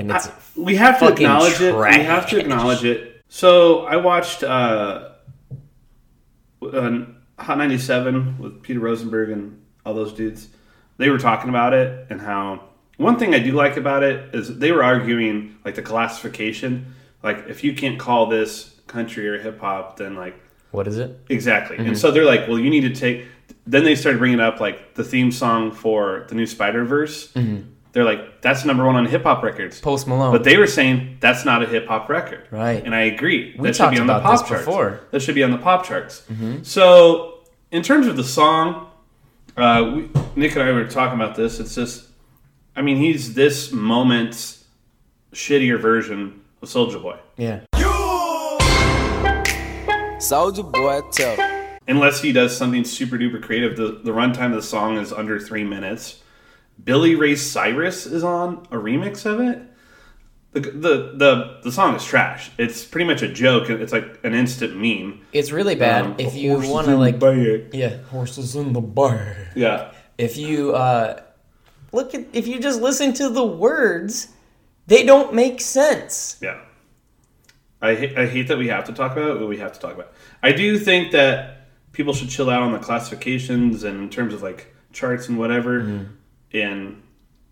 and it's I- we have to acknowledge it. We have to acknowledge it. So I watched uh, uh, Hot 97 with Peter Rosenberg and all those dudes. They were talking about it and how one thing I do like about it is they were arguing like the classification. Like if you can't call this country or hip hop, then like what is it? Exactly. Mhm. And so they're like, well, you need to take. Then they started bringing up like the theme song for the new Spider Verse. Mhm. They're like, that's number one on hip hop records. Post Malone. But they were saying that's not a hip hop record. Right. And I agree. We that should be talked on the about pop this charts. before. That should be on the pop charts. Mhm. So, in terms of the song, uh, we, Nick and I were talking about this. It's just, I mean, he's this moment's shittier version of Soulja Boy. Yeah. Soulja Boy, tough. unless he does something super duper creative. The, the runtime of the song is under three minutes. Billy Ray Cyrus is on a remix of it. The, the the the song is trash. It's pretty much a joke. It's like an instant meme. It's really bad Um, if you want to the like bag. yeah horses in the bar. Yeah. If you uh, look at if you just listen to the words, they don't make sense. Yeah. I hate, I hate that we have to talk about it, but we have to talk about it. I do think that people should chill out on the classifications and in terms of like charts and whatever. Mm-hmm. And,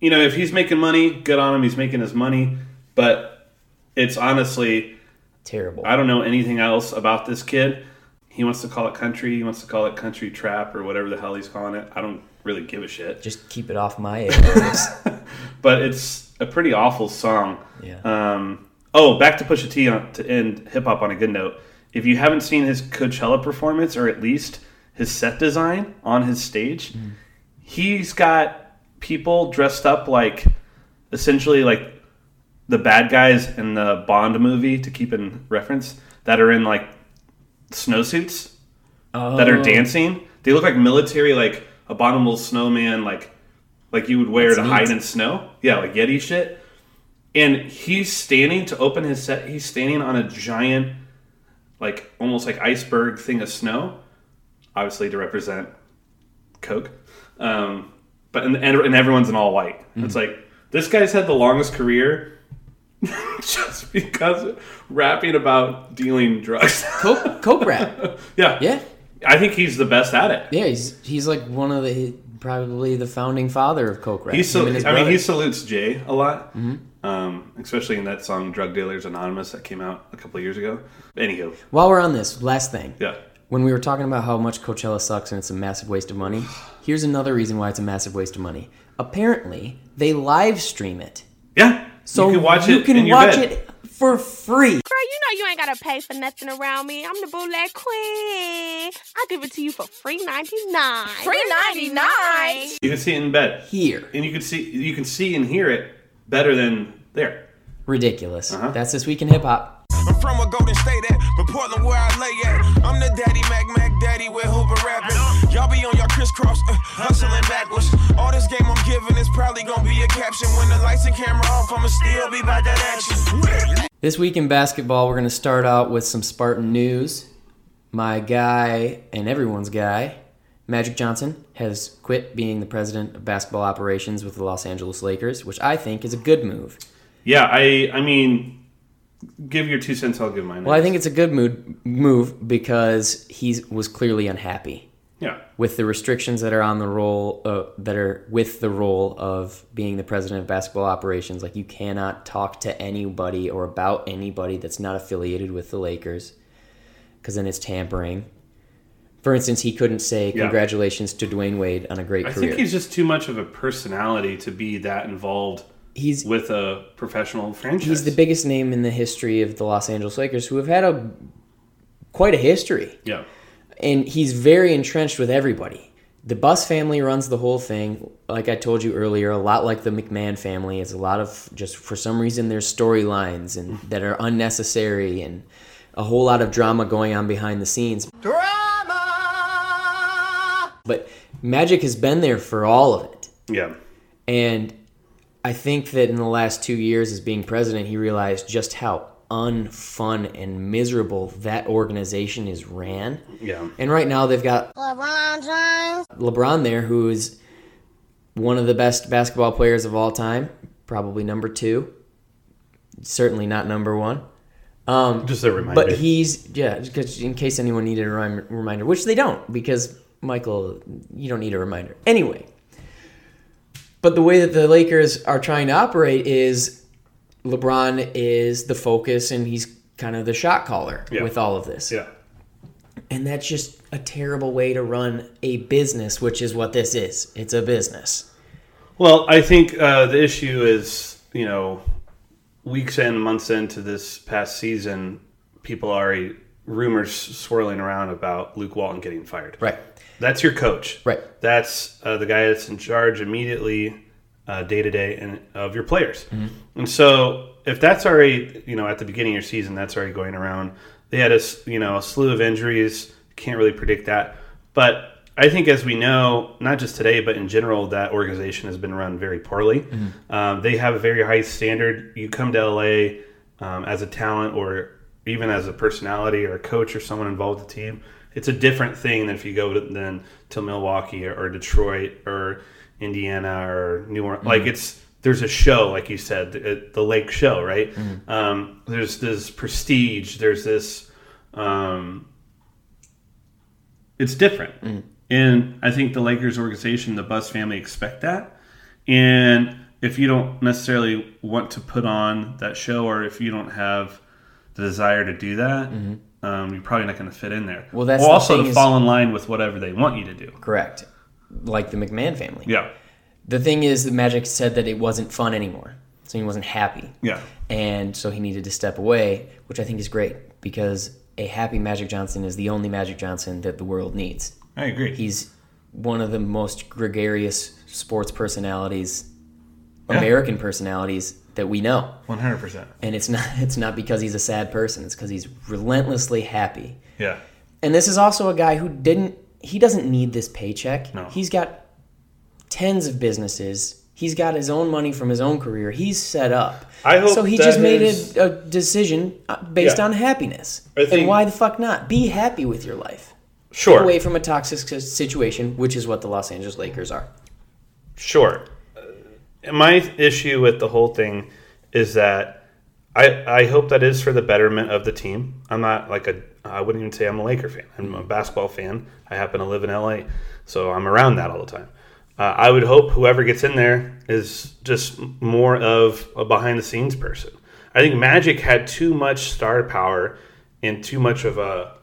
you know, if he's making money, good on him. He's making his money. But it's honestly terrible. I don't know anything else about this kid. He wants to call it country. He wants to call it country trap or whatever the hell he's calling it. I don't really give a shit. Just keep it off my airwaves. but it's a pretty awful song. Yeah. Um, oh, back to Pusha T on, to end hip hop on a good note. If you haven't seen his Coachella performance, or at least his set design on his stage, Mm-hmm. he's got people dressed up like essentially like the bad guys in the Bond movie to keep in reference that are in like snowsuits that are Oh. dancing. They look like military, like abominable snowman, like like you would wear That's to neat. hide in snow. Yeah, like Yeti shit. And he's standing to open his set. He's standing on a giant, like almost like iceberg thing of snow, obviously to represent Coke. Um, but and, and, and everyone's in all white. It's like this guy's had the longest career just because rapping about dealing drugs. Coke, Coke rap. yeah, Yeah. I think he's the best at it. Yeah, he's he's like one of the probably the founding father of Coke rap. He Him sal- and his I mean, he salutes Jay a lot, Mhm. um, especially in that song "Drug Dealers Anonymous" that came out a couple of years ago. Anywho, While we're on this, last thing. Yeah. When we were talking about how much Coachella sucks and it's a massive waste of money, here's another reason why it's a massive waste of money. Apparently, they live stream it. Yeah. So you can watch you it can in your watch bed. it for free. Girl, you know you ain't gotta pay for nothing around me. I'm the bootleg queen. I'll give it to you for free ninety nine. Free ninety nine. You can see it in bed here, and you can see you can see and hear it better than there. Ridiculous. Uh-huh. That's this week in hip hop. I'm from a Golden State at, but Portland where I lay at. I'm the daddy, Mac Mac daddy with Hooper rapping. Y'all be on your crisscross, uh, hustling backwards. All this game I'm giving is probably gonna be a caption. When the lights and camera off, I'ma still be by that action. This week in basketball, we're going to start out with some Spartan news. My guy and everyone's guy, Magic Johnson, has quit being the president of basketball operations with the Los Angeles Lakers, which I think is a good move. Yeah, I I mean, give your two cents. I'll give mine. Well, I think it's a good mood, move because he was clearly unhappy. Yeah. With the restrictions that are on the role, uh, that are with the role of being the president of basketball operations, like you cannot talk to anybody or about anybody that's not affiliated with the Lakers, because then it's tampering. For instance, he couldn't say Yeah. congratulations to Dwyane Wade on a great I career. think he's just too much of a personality to be that involved. He's with a professional franchise. He's the biggest name in the history of the Los Angeles Lakers, who have had a quite a history. Yeah. And he's very entrenched with everybody. The Buss family runs the whole thing. Like I told you earlier, a lot like the McMahon family. It's a lot of just for some reason there's storylines and mm-hmm. that are unnecessary and a whole lot of drama going on behind the scenes. Drama. But Magic has been there for all of it. Yeah. And I think that in the last two years as being president, he realized just how unfun and miserable that organization is ran. Yeah. And right now they've got LeBron James. LeBron there, who is one of the best basketball players of all time, probably number two, certainly not number one. Um, Just a reminder. But he's yeah, because in case anyone needed a rem- reminder, which they don't, because Michael, you don't need a reminder anyway. But the way that the Lakers are trying to operate is LeBron is the focus and he's kind of the shot caller Yeah. with all of this. Yeah. And that's just a terrible way to run a business, which is what this is. It's a business. Well, I think uh, the issue is, you know, weeks in, months into this past season, people are already rumors swirling around about Luke Walton getting fired. Right. That's your coach. Right. That's uh, the guy that's in charge immediately, day to day, and of your players. Mhm. And so, if that's already, you know, at the beginning of your season, that's already going around. They had a, you know, a slew of injuries. Can't really predict that, but I think, as we know, not just today, but in general, that organization has been run very poorly. Mhm. Um, they have a very high standard. You come to LA um, as a talent, or even as a personality, or a coach, or someone involved with the team. It's a different thing than if you go to, than to Milwaukee or, or Detroit or Indiana or New Orleans. Like Mhm. it's there's a show, like you said, the, the Lake Show, right? Mhm. Um, there's this prestige. There's this. Um, it's different, Mm. and I think the Lakers organization, the Buss family, expect that. And if you don't necessarily want to put on that show, or if you don't have the desire to do that, um, you're probably not going to fit in there. Mm-hmm. Well, that's the also to fall in line with whatever they want you to do. Correct. Like the McMahon family. Yeah. The thing is, the Magic said that it wasn't fun anymore. So he wasn't happy. Yeah. And so he needed to step away, which I think is great because a happy Magic Johnson is the only Magic Johnson that the world needs. I agree. He's one of the most gregarious sports personalities, Yeah. American personalities that we know. One hundred percent. And it's not it's not because he's a sad person. It's because he's relentlessly happy. Yeah. And this is also a guy who didn't he doesn't need this paycheck. No. He's got tens of businesses. He's got his own money from his own career. He's set up. I hope so he just made his- a, a decision uh, based Yeah. on happiness. Think- and why the fuck not? Be happy with your life. Sure. Get away from a toxic situation, which is what the Los Angeles Lakers are. Sure. Uh, My issue with the whole thing is that I I hope that is for the betterment of the team. I'm not like a I wouldn't even say I'm a Laker fan. I'm a basketball fan. I happen to live in LA, so I'm around that all the time. Uh, I would hope whoever gets in there is just more of a behind the scenes person. I think Magic had too much star power and too much of a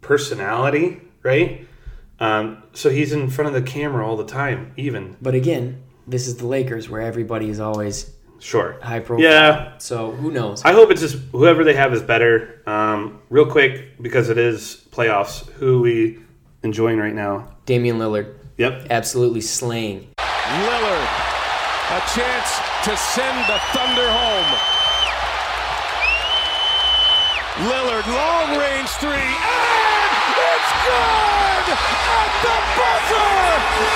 personality, right? Um, so he's in front of the camera all the time, even. But again, this is the Lakers where everybody is always Sure. high profile. Yeah. So who knows? I hope it's just whoever they have is better. Um, real quick, because it is playoffs, who are we enjoying right now? Damian Lillard. Yep. Absolutely slaying. Lillard, a chance to send the Thunder home. Lillard, long range three, and it's good at the buzzer.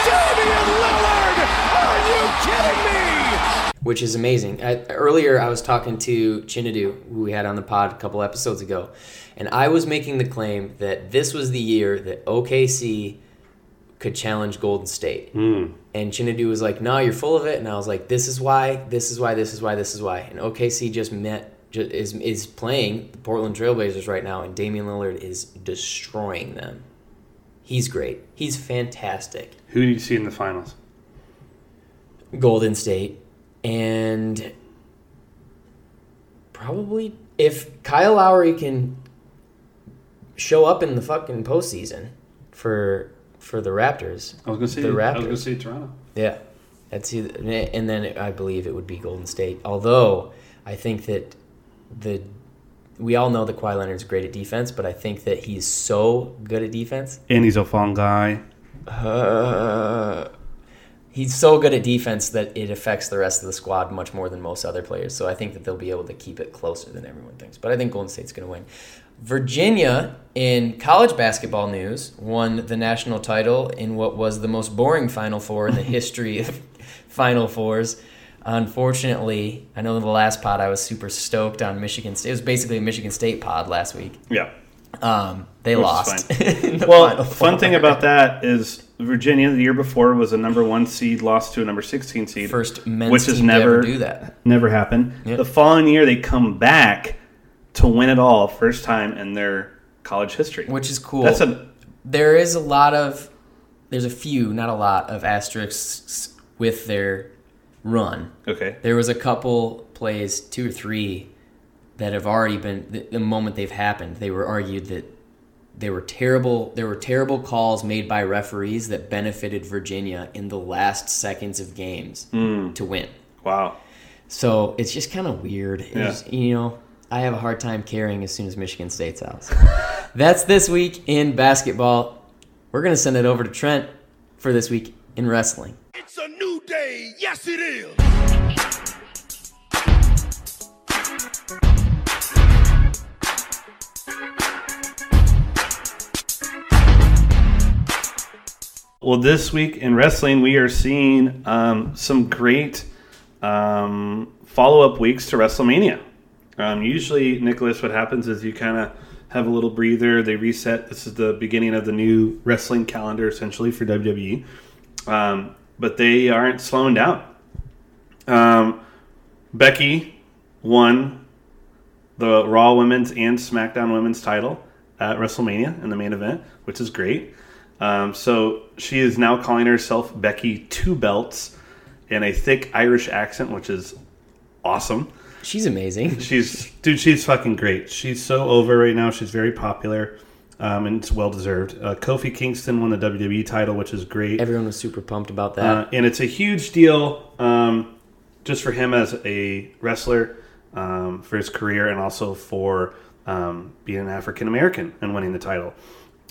Damian Lillard, are you kidding me? Which is amazing. I, earlier, I was talking to Chinadu, who we had on the pod a couple episodes ago, and I was making the claim that this was the year that OKC could challenge Golden State. Hmm. And Chinadu was like, "No, you're full of it." And I was like, "This is why. This is why. This is why. This is why." And OKC just met is is playing the Portland Trailblazers right now, and Damian Lillard is destroying them. He's great. He's fantastic. Who do you see in the finals? Golden State, and probably if Kyle Lowry can show up in the fucking postseason for for the Raptors. I was gonna say the Raptors. I was gonna say Toronto. Yeah, that's and then I believe it would be Golden State. Although I think that the we all know that Kawhi Leonard's great at defense, but I think that he's so good at defense And he's a fun guy. uh, he's so good at defense that it affects the rest of the squad much more than most other players. So I think that they'll be able to keep it closer than everyone thinks. But I think Golden State's going to win. Virginia, in college basketball news, won the national title in what was the most boring Final Four in the history of Final Fours. Unfortunately, I know in the last pod I was super stoked on Michigan State. It was basically a Michigan State pod last week. Yeah. Um, they Which lost. the well, fun thing about that is Virginia the year before was a number one seed, lost to a number sixteen seed. First men's which has team to ever never do that. Never happened. Yep. The following year they come back to win it all, first time in their college history. which is cool. That's a there is a lot of there's a few, not a lot of asterisks with their run. Okay. There was a couple plays, two or three, that have already been the, the moment they've happened. They were argued that they were terrible. There were terrible calls made by referees that benefited Virginia in the last seconds of games Mm. to win. Wow. So it's just kind of weird. Yeah. It's, you know, I have a hard time caring as soon as Michigan State's out. So that's this week in basketball. We're going to send it over to Trent for this week in wrestling. It's a new day. Yes, it is. Well, this week in wrestling, we are seeing um, some great um, follow up weeks to WrestleMania. Um, usually, Nicholas, what happens is you kind of have a little breather, they reset. This is the beginning of the new wrestling calendar, essentially, for WWE. Um, but they aren't slowing down. Um, Becky won the Raw Women's and SmackDown Women's title at WrestleMania in the main event, which is great. Um, so she is now calling herself Becky Two Belts in a thick Irish accent, which is awesome. She's amazing. She's dude. She's fucking great. She's so over right now. She's very popular, um, and it's well deserved. Uh, Kofi Kingston won the WWE title, which is great. Everyone was super pumped about that. Uh, and it's a huge deal um, just for him as a wrestler, um, for his career, and also for um, being an African American and winning the title.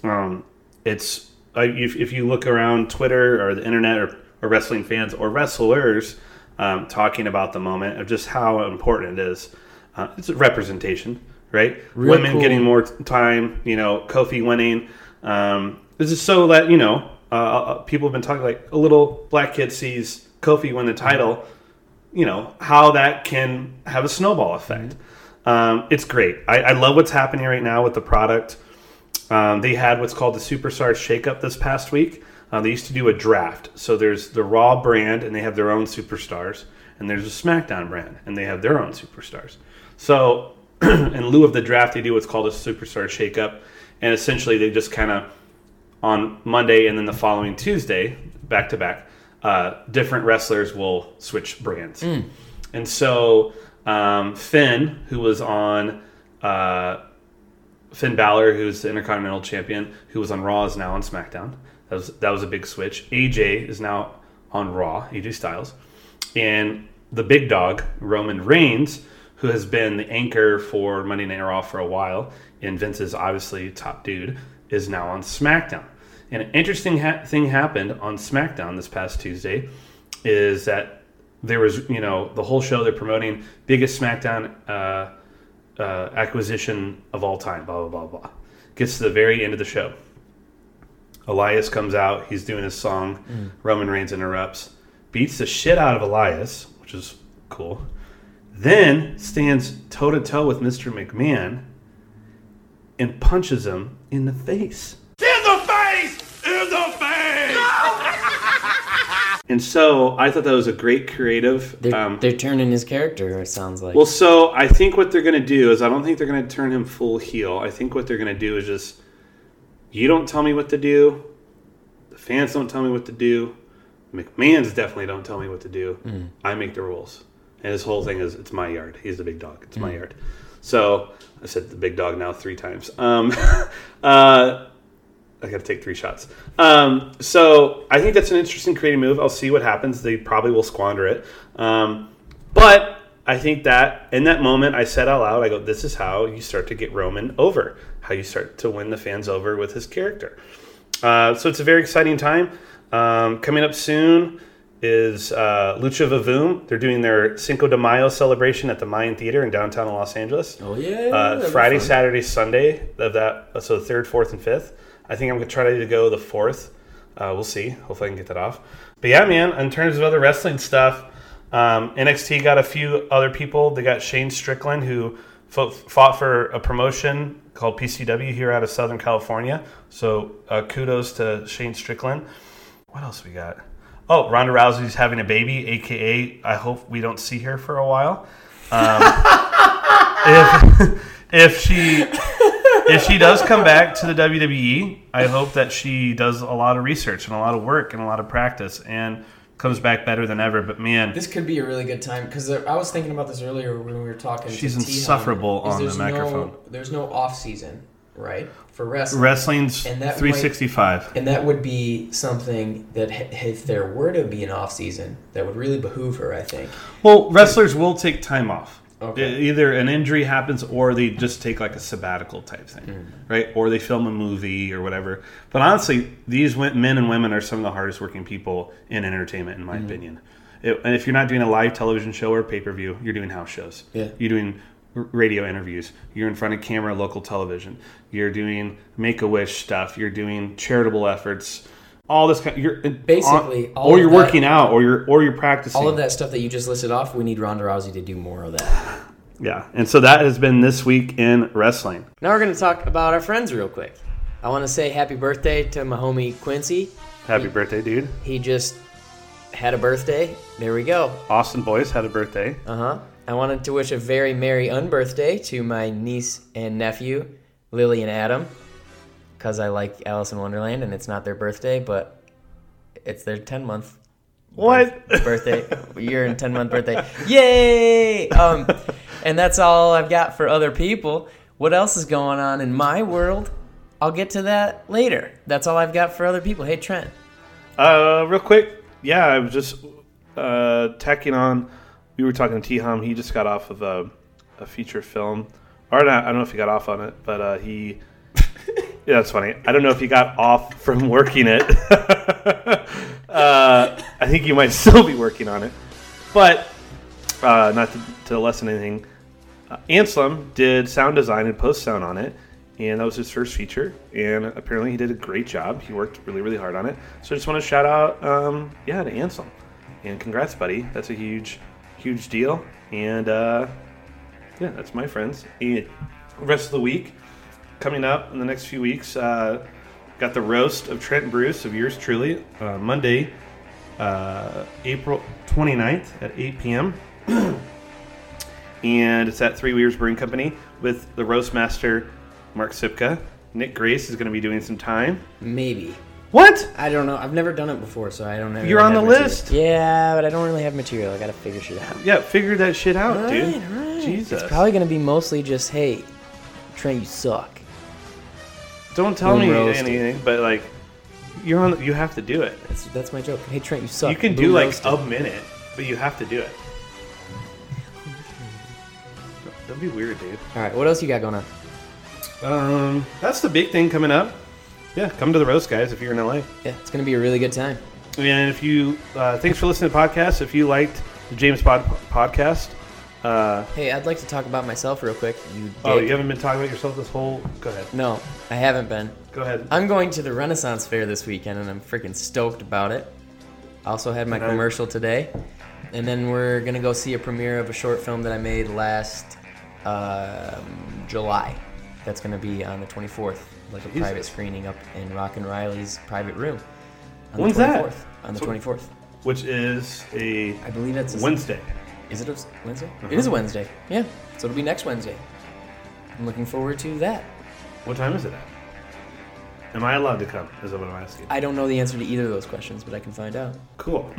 Um, it's I, if, if you look around Twitter or the internet or, or wrestling fans or wrestlers, um, talking about the moment of just how important it is. Uh, it's a representation, right? Real Women cool. getting more time. You know, Kofi winning. Um, this is so that you know uh, uh, people have been talking like a little black kid sees Kofi win the title. You know how that can have a snowball effect. Um, it's great. I, I love what's happening right now with the product. Um, they had what's called the Superstars Shakeup this past week. Uh, they used to do a draft. So there's the Raw brand, and they have their own superstars, and there's a SmackDown brand, and they have their own superstars. So in lieu of the draft, they do what's called a Superstar Shakeup, and essentially they just kind of on Monday and then the following Tuesday, back to back, uh, different wrestlers will switch brands. Mm. And so um, Finn, who was on uh, Finn Balor, who's the Intercontinental Champion, who was on Raw, is now on SmackDown. That was that was a big switch. AJ is now on Raw. AJ Styles, and the big dog Roman Reigns, who has been the anchor for Monday Night Raw for a while, and Vince is obviously top dude, is now on SmackDown. And an interesting ha- thing happened on SmackDown this past Tuesday, is that there was you know the whole show they're promoting biggest SmackDown. Uh, uh, acquisition of all time, blah, blah, blah, blah. Gets to the very end of the show. Elias comes out. He's doing his song. Mm. Roman Reigns interrupts, beats the shit out of Elias, which is cool. Then stands toe to toe with Mr. McMahon and punches him in the face. And so I thought that was a great creative. They're, um, they're turning his character. It sounds like. Well, so I think what they're going to do is I don't think they're going to turn him full heel. I think what they're going to do is just you don't tell me what to do. The fans don't tell me what to do. McMahon's definitely don't tell me what to do. Mm. I make the rules. And his whole thing is it's my yard. He's the big dog. It's my Mm. yard. So I said the big dog now three times. Um, uh, I got to take three shots. Um, so I think that's an interesting creative move. I'll see what happens. They probably will squander it. Um, but I think that in that moment, I said out loud, I go, this is how you start to get Roman over, how you start to win the fans over with his character. Uh, so it's a very exciting time. Um, coming up soon is uh, Lucha Vavoom. They're doing their Cinco de Mayo celebration at the Mayan Theater in downtown Los Angeles. Oh, yeah, Uh, Friday. Saturday, Sunday of that. So the third, fourth, and fifth. I think I'm gonna try to go the fourth. Uh, we'll see. Hopefully, I can get that off. But yeah, man. In terms of other wrestling stuff, um, NXT got a few other people. They got Shane Strickland, who fought, fought for a promotion called PCW here out of Southern California. So uh, kudos to Shane Strickland. What else we got? Oh, Ronda Rousey's having a baby, aka I hope we don't see her for a while. Um, if if she if she does come back to the WWE, I hope that she does a lot of research and a lot of work and a lot of practice and comes back better than ever. But man, This could be a really good time because I was thinking about this earlier when we were talking. She's insufferable is on the microphone. No, there's no off season, right, for wrestling. Wrestling's And that 365. might- and that would be something that if there were to be an off season, that would really behoove her. I think. Well, wrestlers will take time off. Okay. Either an injury happens or they just take like a sabbatical type thing, Mm. right? Or they film a movie or whatever. But honestly, these men and women are some of the hardest working people in entertainment, in my Mm. opinion. It, and if you're not doing a live television show or pay per view, you're doing house shows. Yeah. You're doing radio interviews. You're in front of camera, local television. You're doing make a wish stuff. You're doing charitable efforts. All this kind. Of, You're Basically, on- all or you're that- working out, or you're or you're practicing. All of that stuff that you just listed off, we need Ronda Rousey to do more of that. Yeah, and so that has been this week in wrestling. Now we're going to talk about our friends real quick. I want to say happy birthday to my homie Quincy. Happy birthday, dude! He just had a birthday. There we go. Austin Boys had a birthday. Uh huh. I wanted to wish a very merry unbirthday to my niece and nephew, Lily and Adam, because I like Alice in Wonderland and it's not their birthday, but it's their 10 month What? birthday year and 10 month birthday yay um and that's all i've got for other people what else is going on in my world i'll get to that later that's all i've got for other people hey trent Uh, real quick, yeah, I was just uh, tacking on. We were talking to T-hom. He just got off of a, a feature film, or not. I don't know if he got off on it, but uh, he. yeah, that's funny. I don't know if he got off from working it. uh, I think he might still be working on it. but uh, not to, to lessen anything, uh, Anselm did sound design and post sound on it, and that was his first feature. And apparently, he did a great job. He worked really, really hard on it. So I just want to shout out, um, yeah, to Anselm, and congrats, buddy. That's a huge, huge deal. And uh, yeah, that's my friends. And rest of the week coming up in the next few weeks. Uh, got the roast of Trent Bruce of yours truly uh, Monday, uh, April 29th at 8 p.m. and it's at Three Weavers Brewing Company with the roast master Mark Sipka. Nick Grace is going to be doing some time. Maybe. What? I don't know. I've never done it before, so I don't know. You're on the list. Yeah, but I don't really have material. I gotta figure shit out. Yeah, figure that shit out, All dude. right. Jesus. It's probably gonna be mostly just, hey, Trent, you suck. Don't tell me roasted. anything, but like, you're on. You have to do it. That's that's my joke. Hey, Trent, you suck. You can Boom do like roasted. a minute, but you have to do it. Don't be weird, dude. All right, what else you got going on? Um, that's the big thing coming up. Yeah, come to the roast, guys, if you're in LA. Yeah, it's gonna be a really good time. And if you, uh, thanks for listening to the podcast. If you liked the James Pod podcast, uh, Hey, I'd like to talk about myself real quick. You oh, you haven't been talking about yourself this whole. Go ahead. No, I haven't been. Go ahead. I'm going to the Renaissance Fair this weekend, and I'm freaking stoked about it. I also had my And I- commercial today, and then we're gonna go see a premiere of a short film that I made last um, July. That's gonna be on the 24th, like a Jesus. private screening up in Rock and Reilly's private room. On When's the that? 24th, On the So- 24th. Which is a. I believe it's a- Wednesday. Is it a Wednesday? Uh-huh. It is a Wednesday. Yeah, so it'll be next Wednesday. I'm looking forward to that. What time is it at? Am I allowed to come? Is that what I'm asking. I don't know the answer to either of those questions, but I can find out. Cool.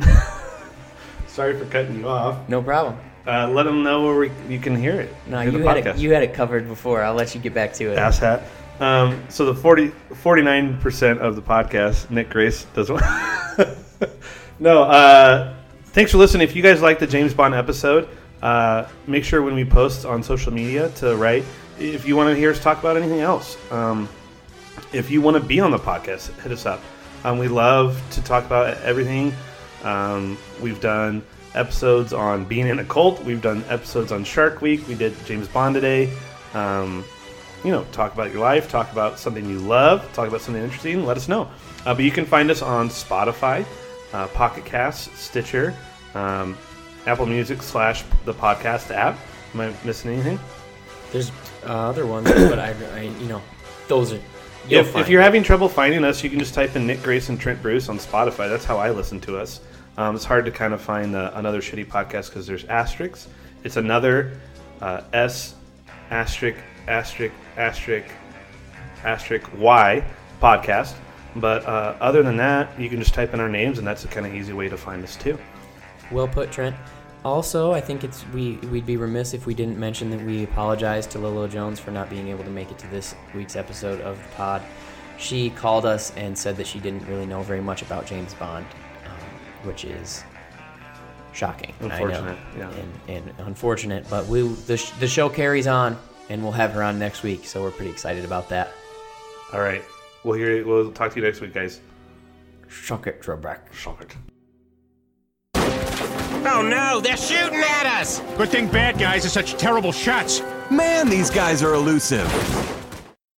Sorry for cutting you off. No problem. Uh, let them know where we, you can hear it. No, you had it. You had it covered before. I'll let you get back to it. asshat. Um, so the 40, 49% of the podcast, Nick Grace does one. no, uh, thanks for listening. If you guys like the James Bond episode, uh, make sure when we post on social media to write if you want to hear us talk about anything else. Um, if you want to be on the podcast, hit us up. Um, we love to talk about everything. Um, we've done episodes on being in a cult. We've done episodes on Shark Week. We did James Bond today. Um, you know, talk about your life, talk about something you love, talk about something interesting. Let us know. Uh, but you can find us on Spotify, uh, Pocket Cast, Stitcher, um, Apple Music slash the podcast app. Am I missing anything? There's uh, other ones, but I, I, you know, those are. If, if you're having trouble finding us, you can just type in Nick Grace and Trent Bruce on Spotify. That's how I listen to us. Um, it's hard to kind of find uh, another shitty podcast because there's asterisks. It's another uh, S asterisk asterisk asterisk asterisk Y podcast. But uh, other than that, you can just type in our names, and that's a kind of easy way to find us too. Well put, Trent. Also, I think it's we we'd be remiss if we didn't mention that we apologize to Lolo Jones for not being able to make it to this week's episode of the pod. She called us and said that she didn't really know very much about James Bond, um, which is shocking. Unfortunate, yeah. and, and unfortunate. But we the sh- the show carries on, and we'll have her on next week, so we're pretty excited about that. All right, we'll hear. We'll talk to you next week, guys. Shock it, Trebek. Shock it. Oh no, they're shooting at us! Good thing bad guys are such terrible shots. Man, these guys are elusive.